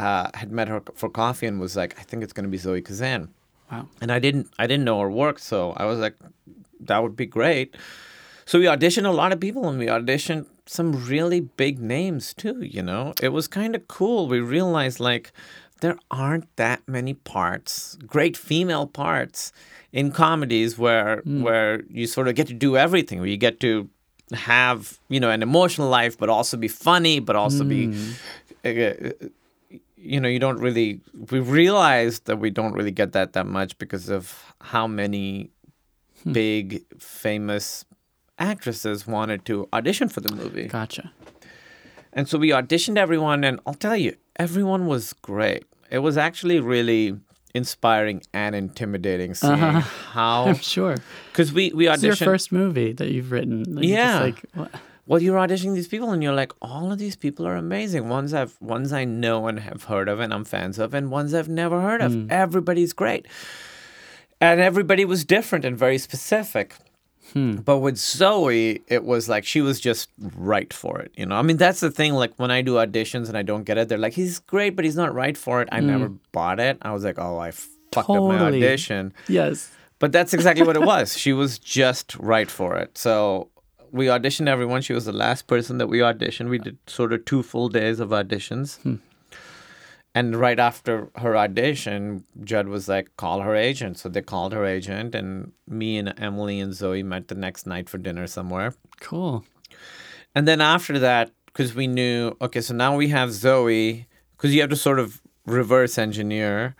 uh, had met her for coffee and was like, "I think it's going to be Zoe Kazan," wow. and I didn't, I didn't know her work, so I was like, "That would be great." So we auditioned a lot of people, and we auditioned some really big names too. You know, it was kind of cool. We realized like there aren't that many parts, great female parts in comedies where hmm. where you sort of get to do everything. Where you get to have you know an emotional life, but also be funny, but also be. Hmm. Eh, eh, You know, you don't really. We realized that we don't really get that that much because of how many big famous actresses wanted to audition for the movie. Gotcha. And so we auditioned everyone, and I'll tell you, everyone was great. It was actually really inspiring and intimidating seeing Uh-huh. how I'm sure. because we we auditioned. It's your first movie that you've written. Like, you're just Yeah. like, what? Well you're auditioning these people and you're like all of these people are amazing. Ones i've ones i know and have heard of and i'm fans of and ones i've never heard of. Hmm. Everybody's great. And everybody was different and very specific. Hmm. But with zoe it was like she was just right for it you know? I mean that's the thing like when i do auditions and i don't get it they're like he's great but he's not right for it. I hmm. never bought it. I was like oh i fucked up my audition. Yes. but that's exactly what it was. She was just right for it. So we auditioned everyone. She was the last person that we auditioned. We did sort of two full days of auditions. Hmm. And right after her audition, Judd was like, call her agent. So they called her agent, and me and Emily and Zoe met the next night for dinner somewhere. Cool. And then after that, because we knew, okay, so now we have Zoe, because you have to sort of reverse engineer.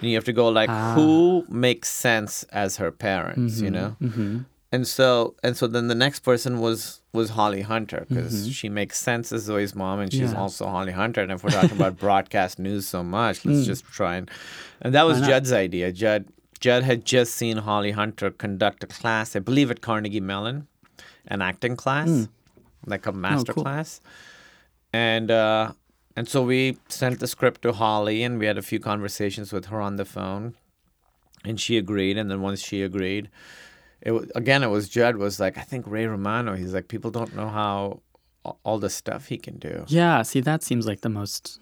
And you have to go like, ah. who makes sense as her parents, you mm-hmm. know? Mm-hmm. And so, and so then the next person was was Holly Hunter because Mm-hmm. she makes sense as Zoe's mom, and she's Yeah. also Holly Hunter. And if we're talking about broadcast news so much, let's just try and, and that was Mm. Judd's idea. Judd Judd had just seen Holly Hunter conduct a class, I believe at Carnegie Mellon, an acting class, like a master Mm. Oh, cool. class, and uh, and so we sent the script to Holly, and we had a few conversations with her on the phone, and she agreed. And then once she agreed, it again it was Judd was like I think Ray Romano. He's like people don't know how all the stuff he can do. Yeah. See, that seems like the most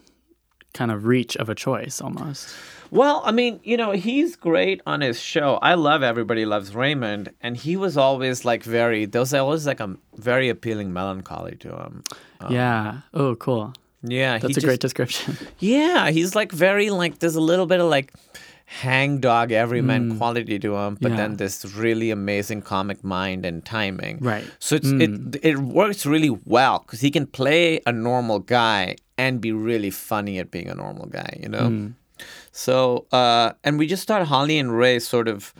kind of reach of a choice almost. Well, I mean, you know, he's great on his show. I love Everybody Loves Raymond, and he was always like very. There was always like a very appealing melancholy to him. Um, yeah. Oh, cool. Yeah, That's a great description. Yeah, he's like very like there's a little bit of like hangdog everyman mm. quality to him, but Yeah. then this really amazing comic mind and timing. Right. So it's it mm. it works really well because he can play a normal guy and be really funny at being a normal guy. You know. Mm. So uh, and we just thought Holly and Ray sort of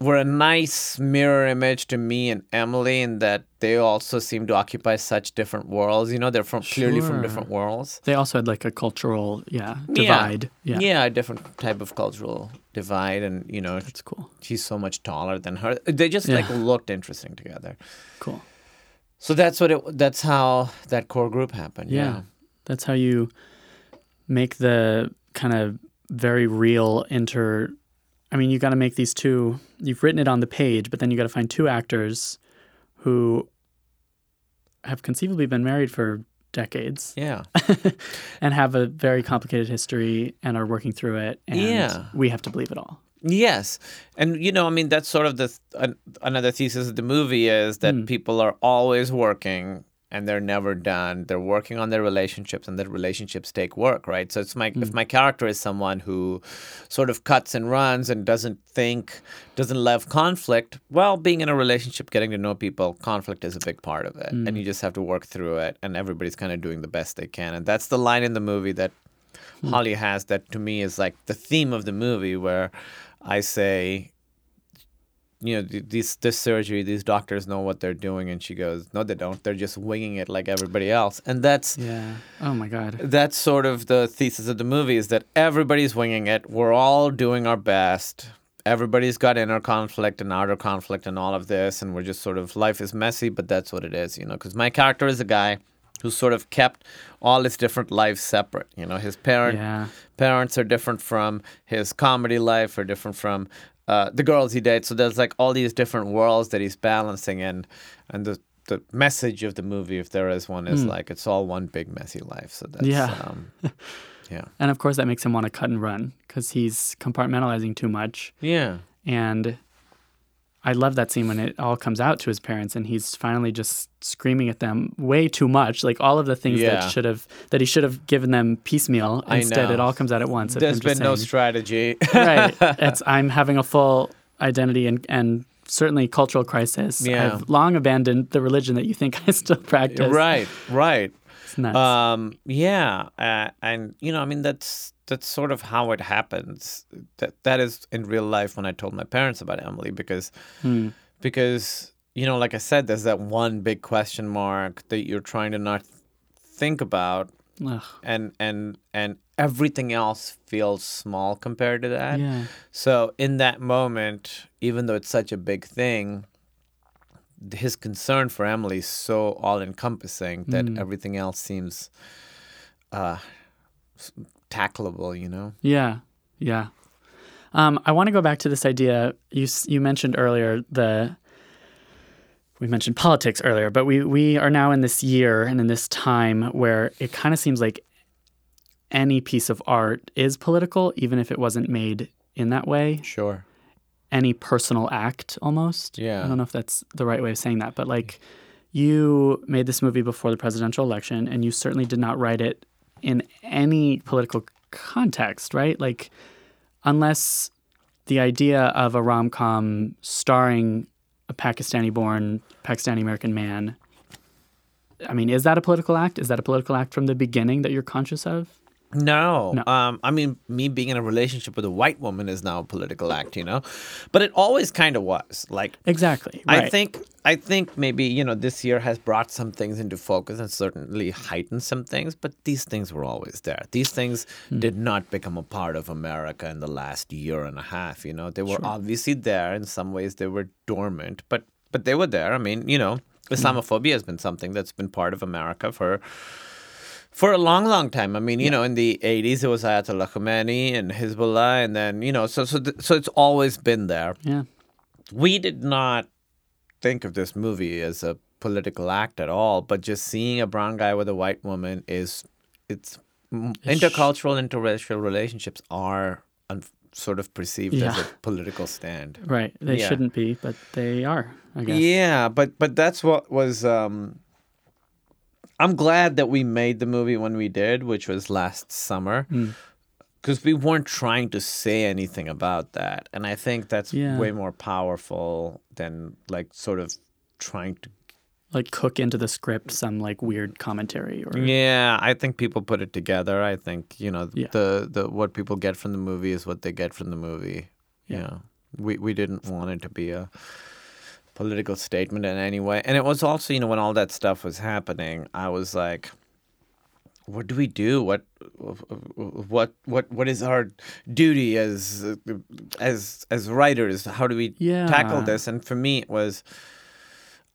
were a nice mirror image to me and Emily in that they also seem to occupy such different worlds. You know, they're from clearly from different worlds. They also had like a cultural, yeah, Yeah. divide. Yeah. yeah, a different type of cultural divide, and you know, That's cool. she's so much taller than her. They just like looked interesting together. Cool. So that's what it. That's how that core group happened. Yeah. Yeah. That's how you make the kind of very real inter. I mean, you got to make these two. You've written it on the page, but then you got to find two actors who have conceivably been married for decades Yeah. and have a very complicated history and are working through it. And Yeah. we have to believe it all. Yes, and you know, I mean, that's sort of the an, another thesis of the movie is that Hmm. people are always working and they're never done. They're working on their relationships, and their relationships take work, right? So it's my if Hmm. my character is someone who sort of cuts and runs and doesn't think, doesn't love conflict. Well, being in a relationship, getting to know people, conflict is a big part of it, Hmm. and you just have to work through it. And everybody's kind of doing the best they can, and that's the line in the movie that Hmm. Holly has that to me is like the theme of the movie where I say, you know, th- these this surgery, these doctors know what they're doing, and she goes, no, they don't. They're just winging it like everybody else, and that's Yeah. Oh my God. that's sort of the thesis of the movie is that everybody's winging it. We're all doing our best. Everybody's got inner conflict and outer conflict and all of this, and we're just sort of life is messy, but that's what it is, you know. Because my character is a guy who sort of kept all his different lives separate. You know, his parent Yeah. parents are different from his comedy life, are different from uh, the girls he dates. So there's like all these different worlds that he's balancing, and and the the message of the movie, if there is one, is like it's all one big messy life. So that's Yeah. um, yeah, And of course, that makes him want to cut and run because he's compartmentalizing too much. yeah, And I love that scene when it all comes out to his parents and he's finally just screaming at them way too much. Like all of the things Yeah. that should have that he should have given them piecemeal. Instead, it all comes out at once. There's been just no strategy. right. It's I'm having a full identity and and certainly cultural crisis. Yeah. I've long abandoned the religion that you think I still practice. right, right. It's nuts. Um, yeah, uh, and you know, I mean, that's that's sort of how it happens. That that is in real life when I told my parents about Emily because Hmm. because you know, like I said, there's that one big question mark that you're trying to not think about, Ugh. and and and everything else feels small compared to that. Yeah. So in that moment, even though it's such a big thing, his concern for Emily is so all encompassing that Mm. everything else seems uh, tackleable. You know. Yeah, yeah. Um, I want to go back to this idea you you mentioned earlier. The we mentioned politics earlier, but we we are now in this year and in this time where it kind of seems like any piece of art is political, even if it wasn't made in that way. Sure. Any personal act, almost. Yeah. I don't know if that's the right way of saying that, but like you made this movie before the presidential election, and you certainly did not write it in any political context, right? Like, unless the idea of a rom com starring a Pakistani born, Pakistani American man, I mean, is that a political act? Is that a political act from the beginning that you're conscious of? No. No. Um, I mean, me being in a relationship with a white woman is now a political act, you know, but it always kind of was. Like, Exactly. I think, I think maybe you know this year has brought some things into focus and certainly heightened some things, but these things were always there. These things Hmm. did not become a part of America in the last year and a half. You know, they were obviously there in some ways. They were dormant, but but they were there. I mean, you know, Hmm. Islamophobia has been something that's been part of America for for a long, long time. I mean, you know, in the '80s it was Ayatollah Khomeini and Hezbollah, and then you know, so so th- so it's always been there. Yeah. We did not think of this movie as a political act at all, but just seeing a brown guy with a white woman is it's m- intercultural, interracial relationships are un- sort of perceived as a political stand. Right. They Yeah. shouldn't be, but they are, I guess. Yeah, but but that's what was. Um, I'm glad that we made the movie when we did, which was last summer, Hmm. because we weren't trying to say anything about that, and I think that's Yeah. way more powerful than like sort of trying to. Like cook into the script some like weird commentary or Yeah, I think people put it together. I think you know Yeah. the the what people get from the movie is what they get from the movie. Yeah. Yeah, we we didn't want it to be a political statement in any way. And it was also, you know, when all that stuff was happening, I was like, what do we do? What what what what is our duty as as as writers? How do we tackle this? And for me, it was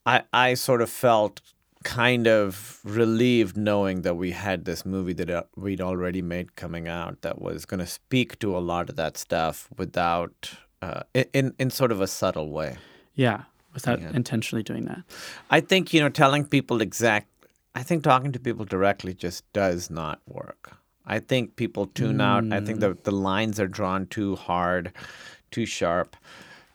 I I sort of felt kind of relieved knowing that we had this movie that uh, we'd already made coming out that was going to speak to a lot of that stuff without uh, in in sort of a subtle way. Yeah. Without Yeah. intentionally doing that. I think you know telling people exact. I think talking to people directly just does not work. I think people tune out. I think mm. the the lines are drawn too hard, too sharp.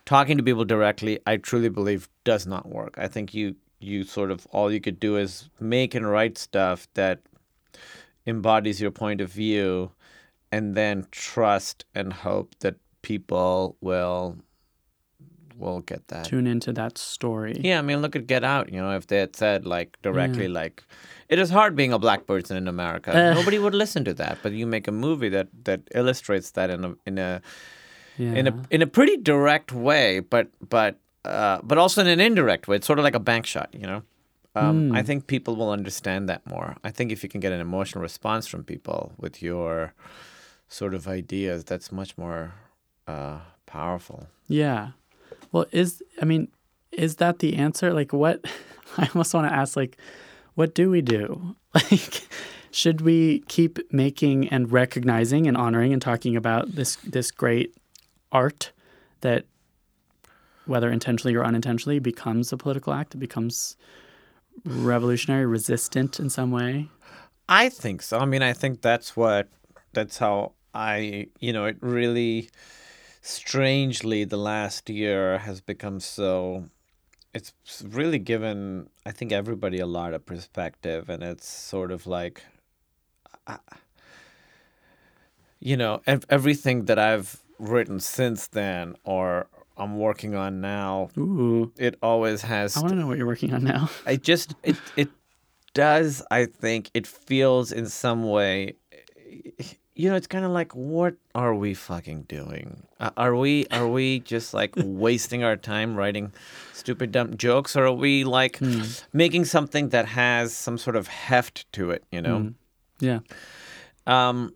Talking to people directly, I truly believe, does not work. I think you you sort of all you could do is make and write stuff that embodies your point of view, and then trust and hope that people will will get that. Tune into that story. Yeah, I mean, look at Get Out. You know, if they had said like directly, like, it is hard being a black person in America. Uh. Nobody would listen to that. But you make a movie that that illustrates that in a in a Yeah. in a in a pretty direct way, but but uh, but also in an indirect way. It's sort of like a bank shot. You know, um, Hmm. I think people will understand that more. I think if you can get an emotional response from people with your sort of ideas, that's much more uh, powerful. Yeah. Well, is I mean, is that the answer? Like, what? I almost want to ask, like, what do we do? Like, should we keep making and recognizing and honoring and talking about this this great art that, whether intentionally or unintentionally, becomes a political act? It becomes revolutionary, resistant in some way. I think so. I mean, I think that's what that's how I, you know, it really strangely the last year has become so it's really given I think everybody a lot of perspective and it's sort of like you know, ev- everything that I've written since then or I'm working on now, Ooh, it always has I want to know what you're working on now. I just it it does. I think it feels in some way. You know, it's kind of like, what are we fucking doing? Uh, are we are we just like wasting our time writing stupid dumb jokes, or are we like making something that has some sort of heft to it? You know. Yeah. Um,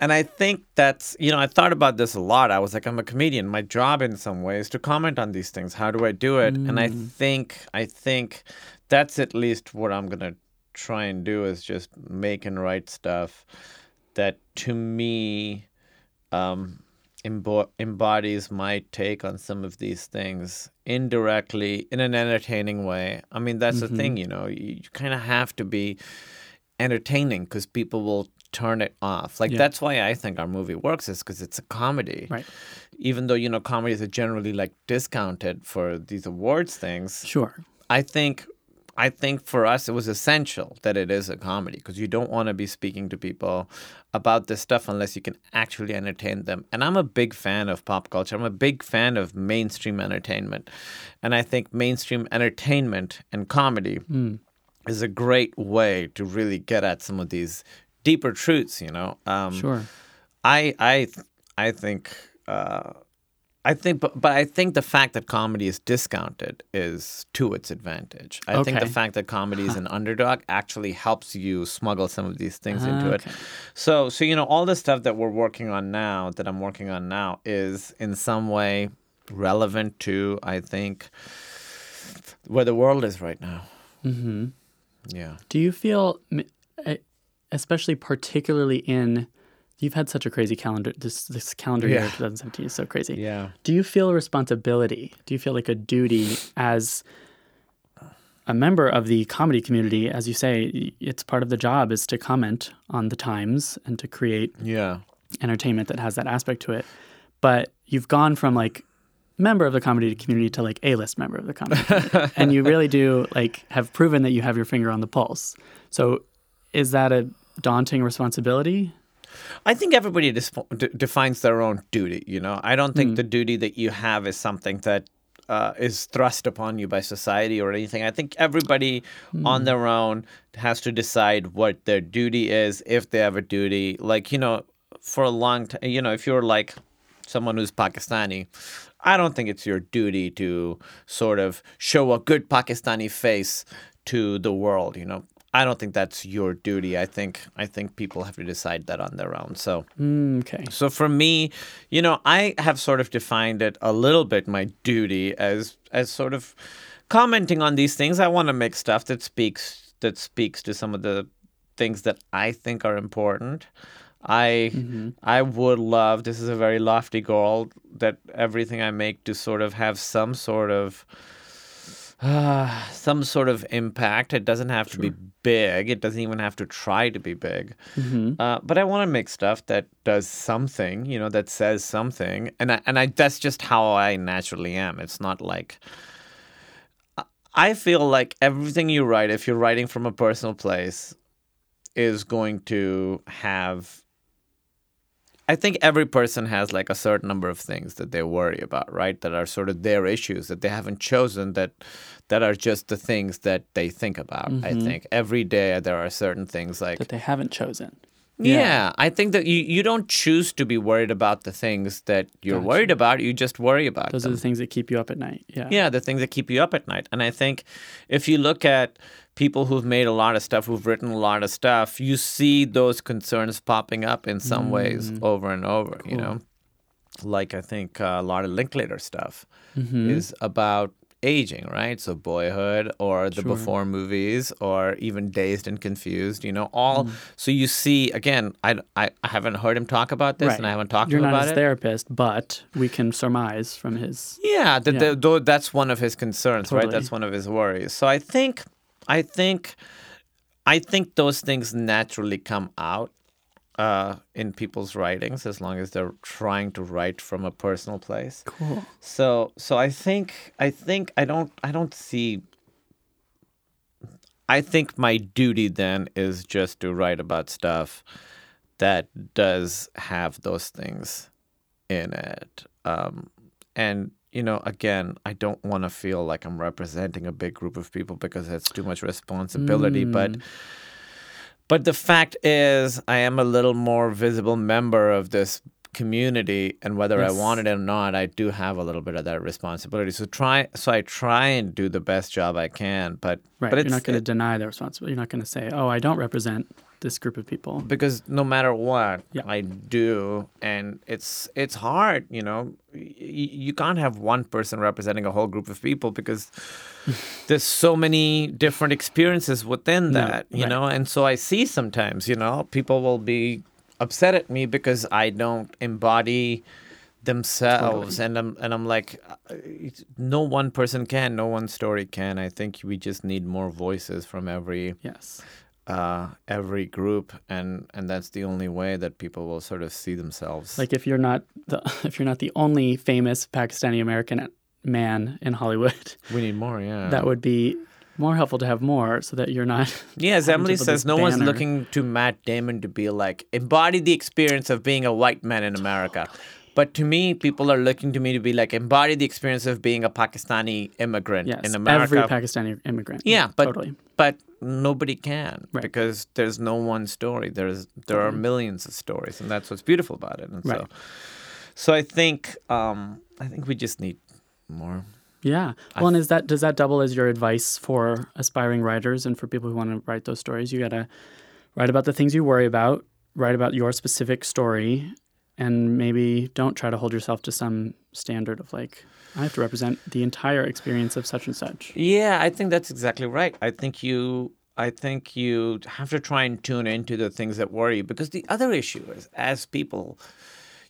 and I think that's you know I thought about this a lot. I was like, I'm a comedian. My job in some ways to comment on these things. How do I do it? And I think I think that's at least what I'm gonna try and do is just make and write stuff that to me um, embo- embodies my take on some of these things indirectly in an entertaining way. I mean, that's the thing, you know, you, you kind of have to be entertaining because people will turn it off. Like, Yeah. that's why I think our movie works, is because it's a comedy. Right. Even though, you know, comedies are generally like discounted for these awards things, Sure. I think I think for us it was essential that it is a comedy because you don't want to be speaking to people about this stuff unless you can actually entertain them. And I'm a big fan of pop culture. I'm a big fan of mainstream entertainment. And I think mainstream entertainment and comedy is a great way to really get at some of these deeper truths, you know. Um, Sure. I I I think uh, I think but but I think the fact that comedy is discounted is to its advantage. I think the fact that comedy is an underdog actually helps you smuggle some of these things into it. Okay. So so you know all the stuff that we're working on now that I'm working on now is in some way relevant to I think where the world is right now. Mm-hmm. Yeah. Do you feel, especially particularly in, you've had such a crazy calendar. This this calendar year, Yeah. 2017, is so crazy. Yeah. Do you feel a responsibility? Do you feel like a duty as a member of the comedy community? As you say, it's part of the job is to comment on the times and to create Yeah. entertainment that has that aspect to it. But you've gone from like member of the comedy community to like A-list member of the comedy community. and you really do like have proven that you have your finger on the pulse. So is that a daunting responsibility? I think everybody dis- d- defines their own duty. You know, I don't Hmm. think the duty that you have is something that uh, is thrust upon you by society or anything. I think everybody Hmm. on their own has to decide what their duty is, if they have a duty. Like you know, for a long time, you know, if you're like someone who's Pakistani. I don't think it's your duty to sort of show a good Pakistani face to the world, you know. I don't think that's your duty. I think I think people have to decide that on their own. So Mm, okay. so for me, you know, I have sort of defined it a little bit my duty as as sort of commenting on these things. I want to make stuff that speaks that speaks to some of the things that I think are important. I I would love this is a very lofty goal that everything I make to sort of have some sort of uh, some sort of impact. It doesn't have to be big. It doesn't even have to try to be big. Uh, but I want to make stuff that does something, you know, that says something, and I, and I that's just how I naturally am. It's not like I feel like everything you write, if you're writing from a personal place, is going to have. I think every person has like a certain number of things that they worry about, right? That are sort of their issues that they haven't chosen that that are just the things that they think about. I mm-hmm. think every day there are certain things like That they haven't chosen. Yeah. I think that you, you don't choose to be worried about the things that you're Gotcha. worried about. You just worry about Those them. are the things that keep you up at night. Yeah. yeah, the things that keep you up at night. And I think if you look at people who've made a lot of stuff, who've written a lot of stuff, you see those concerns popping up in some ways over and over. You know, like I think uh, a lot of Linklater stuff is about aging, right? So Boyhood or the Before movies or even Dazed and Confused, you know, all. Mm. So you see, again, I, I, I haven't heard him talk about this Right. and I haven't talked You're to him not about his it. therapist, but we can surmise from his. Yeah, that Yeah. the- that's one of his concerns, right? That's one of his worries. So I think, I think, I think those things naturally come out uh, in people's writings as long as they're trying to write from a personal place. Cool. So, so I think, I think I don't, I don't see. I think my duty then is just to write about stuff that does have those things in it. Um, and you know, again, I don't want to feel like I'm representing a big group of people because that's too much responsibility. But but the fact is, I am a little more visible member of this community, and whether I want it or not, I do have a little bit of that responsibility. So try, so I try and do the best job I can. But Right. but You're not going to deny the responsibility. You're not going to say, "Oh, I don't represent this group of people. because no matter what Yeah. I do, and it's it's hard, you know, y- you can't have one person representing a whole group of people because there's so many different experiences within No, that, you right. know, and so I see sometimes, you know, people will be upset at me because I don't embody themselves and I'm and I'm like uh, no one person can no one story can I think we just need more voices from every Yes. Uh, every group, and and that's the only way that people will sort of see themselves. Like if you're not the if you're not the only famous Pakistani American man in Hollywood, we need more, yeah. that would be more helpful to have more so that you're not yeah, as Emily says, no one's looking to Matt Damon to be like embody the experience of being a white man in America. But to me, people are looking to me to be like embody the experience of being a Pakistani immigrant yes, in America. every Pakistani immigrant. Yeah, but totally. but nobody can Right. because there's no one story. There's there are millions of stories, and that's what's beautiful about it. And Right. so, so I think um, I think we just need more. Yeah. Well, and is that does that double as your advice for aspiring writers and for people who want to write those stories? You got to write about the things you worry about, write about your specific story, and maybe don't try to hold yourself to some standard of like I have to represent the entire experience of such and such. Yeah, I think that's exactly right. I think you I think you have to try and tune into the things that worry you because the other issue is as people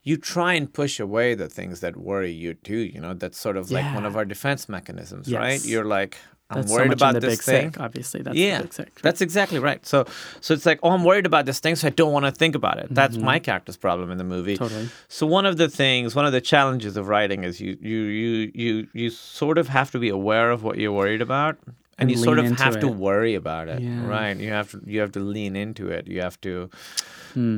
you try and push away the things that worry you too, you know, that's sort of like one of our defense mechanisms, right? You're like I'm That's so worried much about this big thing. sick, obviously. That's yeah, the big sick. that's exactly right. So, so it's like, oh, I'm worried about this thing, so I don't want to think about it. That's Mm-hmm. my character's problem in the movie. Totally. So one of the things, one of the challenges of writing is you, you, you, you, you sort of have to be aware of what you're worried about, and, And you sort of have to worry about it, Yeah. right? You have to, you have to lean into it. You have to, Hmm.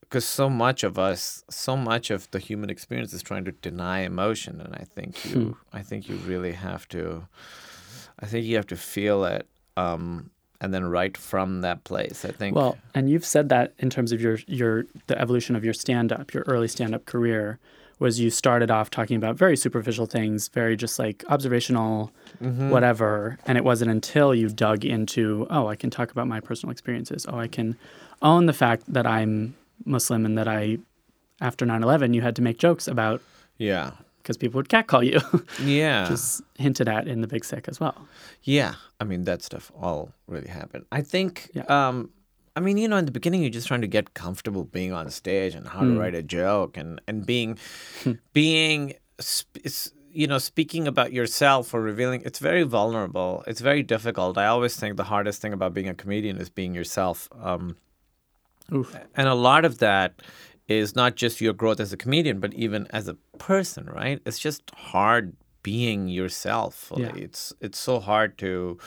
because so much of us, so much of the human experience is trying to deny emotion, and I think Hmm. you, I think you really have to, I think you have to feel it, um, and then write from that place. I think. Well, and you've said that in terms of your your the evolution of your stand up, your early stand up career was you started off talking about very superficial things, very just like observational whatever, and it wasn't until you dug into, oh, I can talk about my personal experiences. Oh, I can own the fact that I'm Muslim and that I after 9/11 you had to make jokes about yeah, because people would catcall you. yeah. just hinted at in the big sick as well. Yeah, I mean that stuff all really happened. I think. Yeah. Um, I mean, you know, in the beginning, you're just trying to get comfortable being on stage and how Hmm. to write a joke and and being, being, sp- s- you know, speaking about yourself or revealing. It's very vulnerable. It's very difficult. I always think the hardest thing about being a comedian is being yourself. Um, Oof. and a lot of that is not just your growth as a comedian, but even as a person, right? It's just hard being yourself. Yeah. It's it's so hard to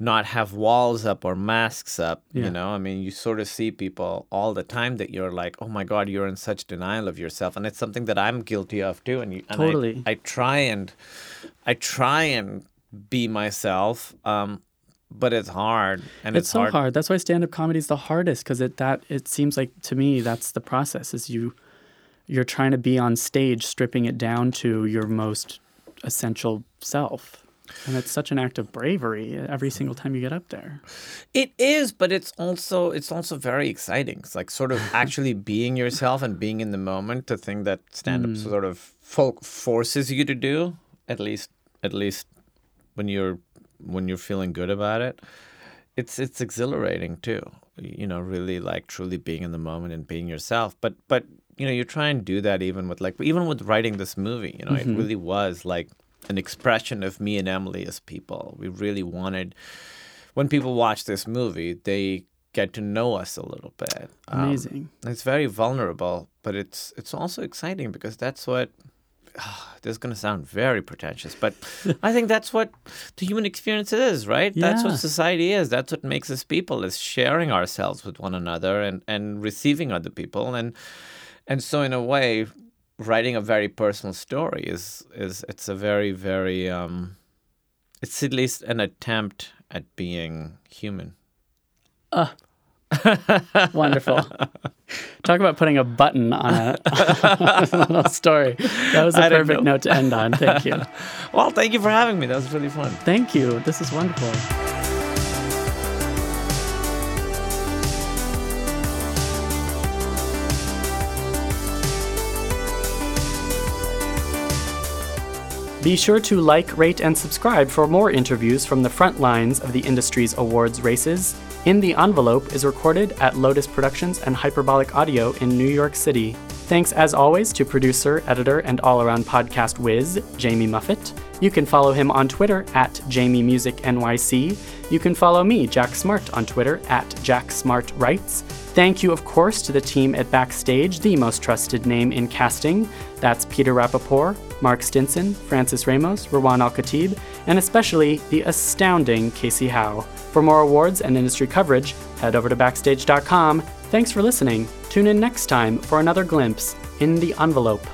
not have walls up or masks up. Yeah. You know, I mean, you sort of see people all the time that you're like, oh my god, you're in such denial of yourself, and it's something that I'm guilty of too. And, you, and I- Totally. I, try and I try and be myself. Um, but it's hard, and it's, it's, so hard. That's why stand-up comedy is the hardest because it that it seems like to me that's the process is you you're trying to be on stage stripping it down to your most essential self and it's such an act of bravery every single time you get up there It is, but it's also it's also very exciting. It's like sort of actually being yourself and being in the moment. The thing that stand up mm. sort of fo- forces you to do, at least at least when you're when you're feeling good about it. It's it's exhilarating too. You know, really like truly being in the moment and being yourself. But but you know, you try and do that even with like even with writing this movie. You know, it really was like an expression of me and Emily as people. We really wanted when people watch this movie, they get to know us a little bit. Um, amazing it's very vulnerable, but it's it's also exciting because that's what. this is going to sound very pretentious, but I think that's what the human experience is, right? That's what society is. That's what makes us people is sharing ourselves with one another and, and receiving other people. And and so in a way, writing a very personal story is is it's a very, very um it's at least an attempt at being human. Wonderful. Talk about putting a button on a, on a little story. That was a perfect note to end on. Thank you. well, thank you for having me. That was really fun. Thank you. This is wonderful. Be sure to like, rate, and subscribe for more interviews from the front lines of the industry's awards races in the Envelope is recorded at Lotus Productions and Hyperbolic Audio in New York City. Thanks as always to producer, editor, and all around podcast whiz, Jamie Muffett. You can follow him on Twitter at JamieMusicNYC. You can follow me, Jack Smart, on Twitter at JackSmartWrites. Thank you, of course, to the team at Backstage, the most trusted name in casting. That's Peter Rappaport, Mark Stinson, Francis Ramos, Rowan Al Khatib, and especially the astounding Casey Howe. For more awards and industry coverage, head over to Backstage.com. Thanks for listening. Tune in next time for another glimpse in the envelope.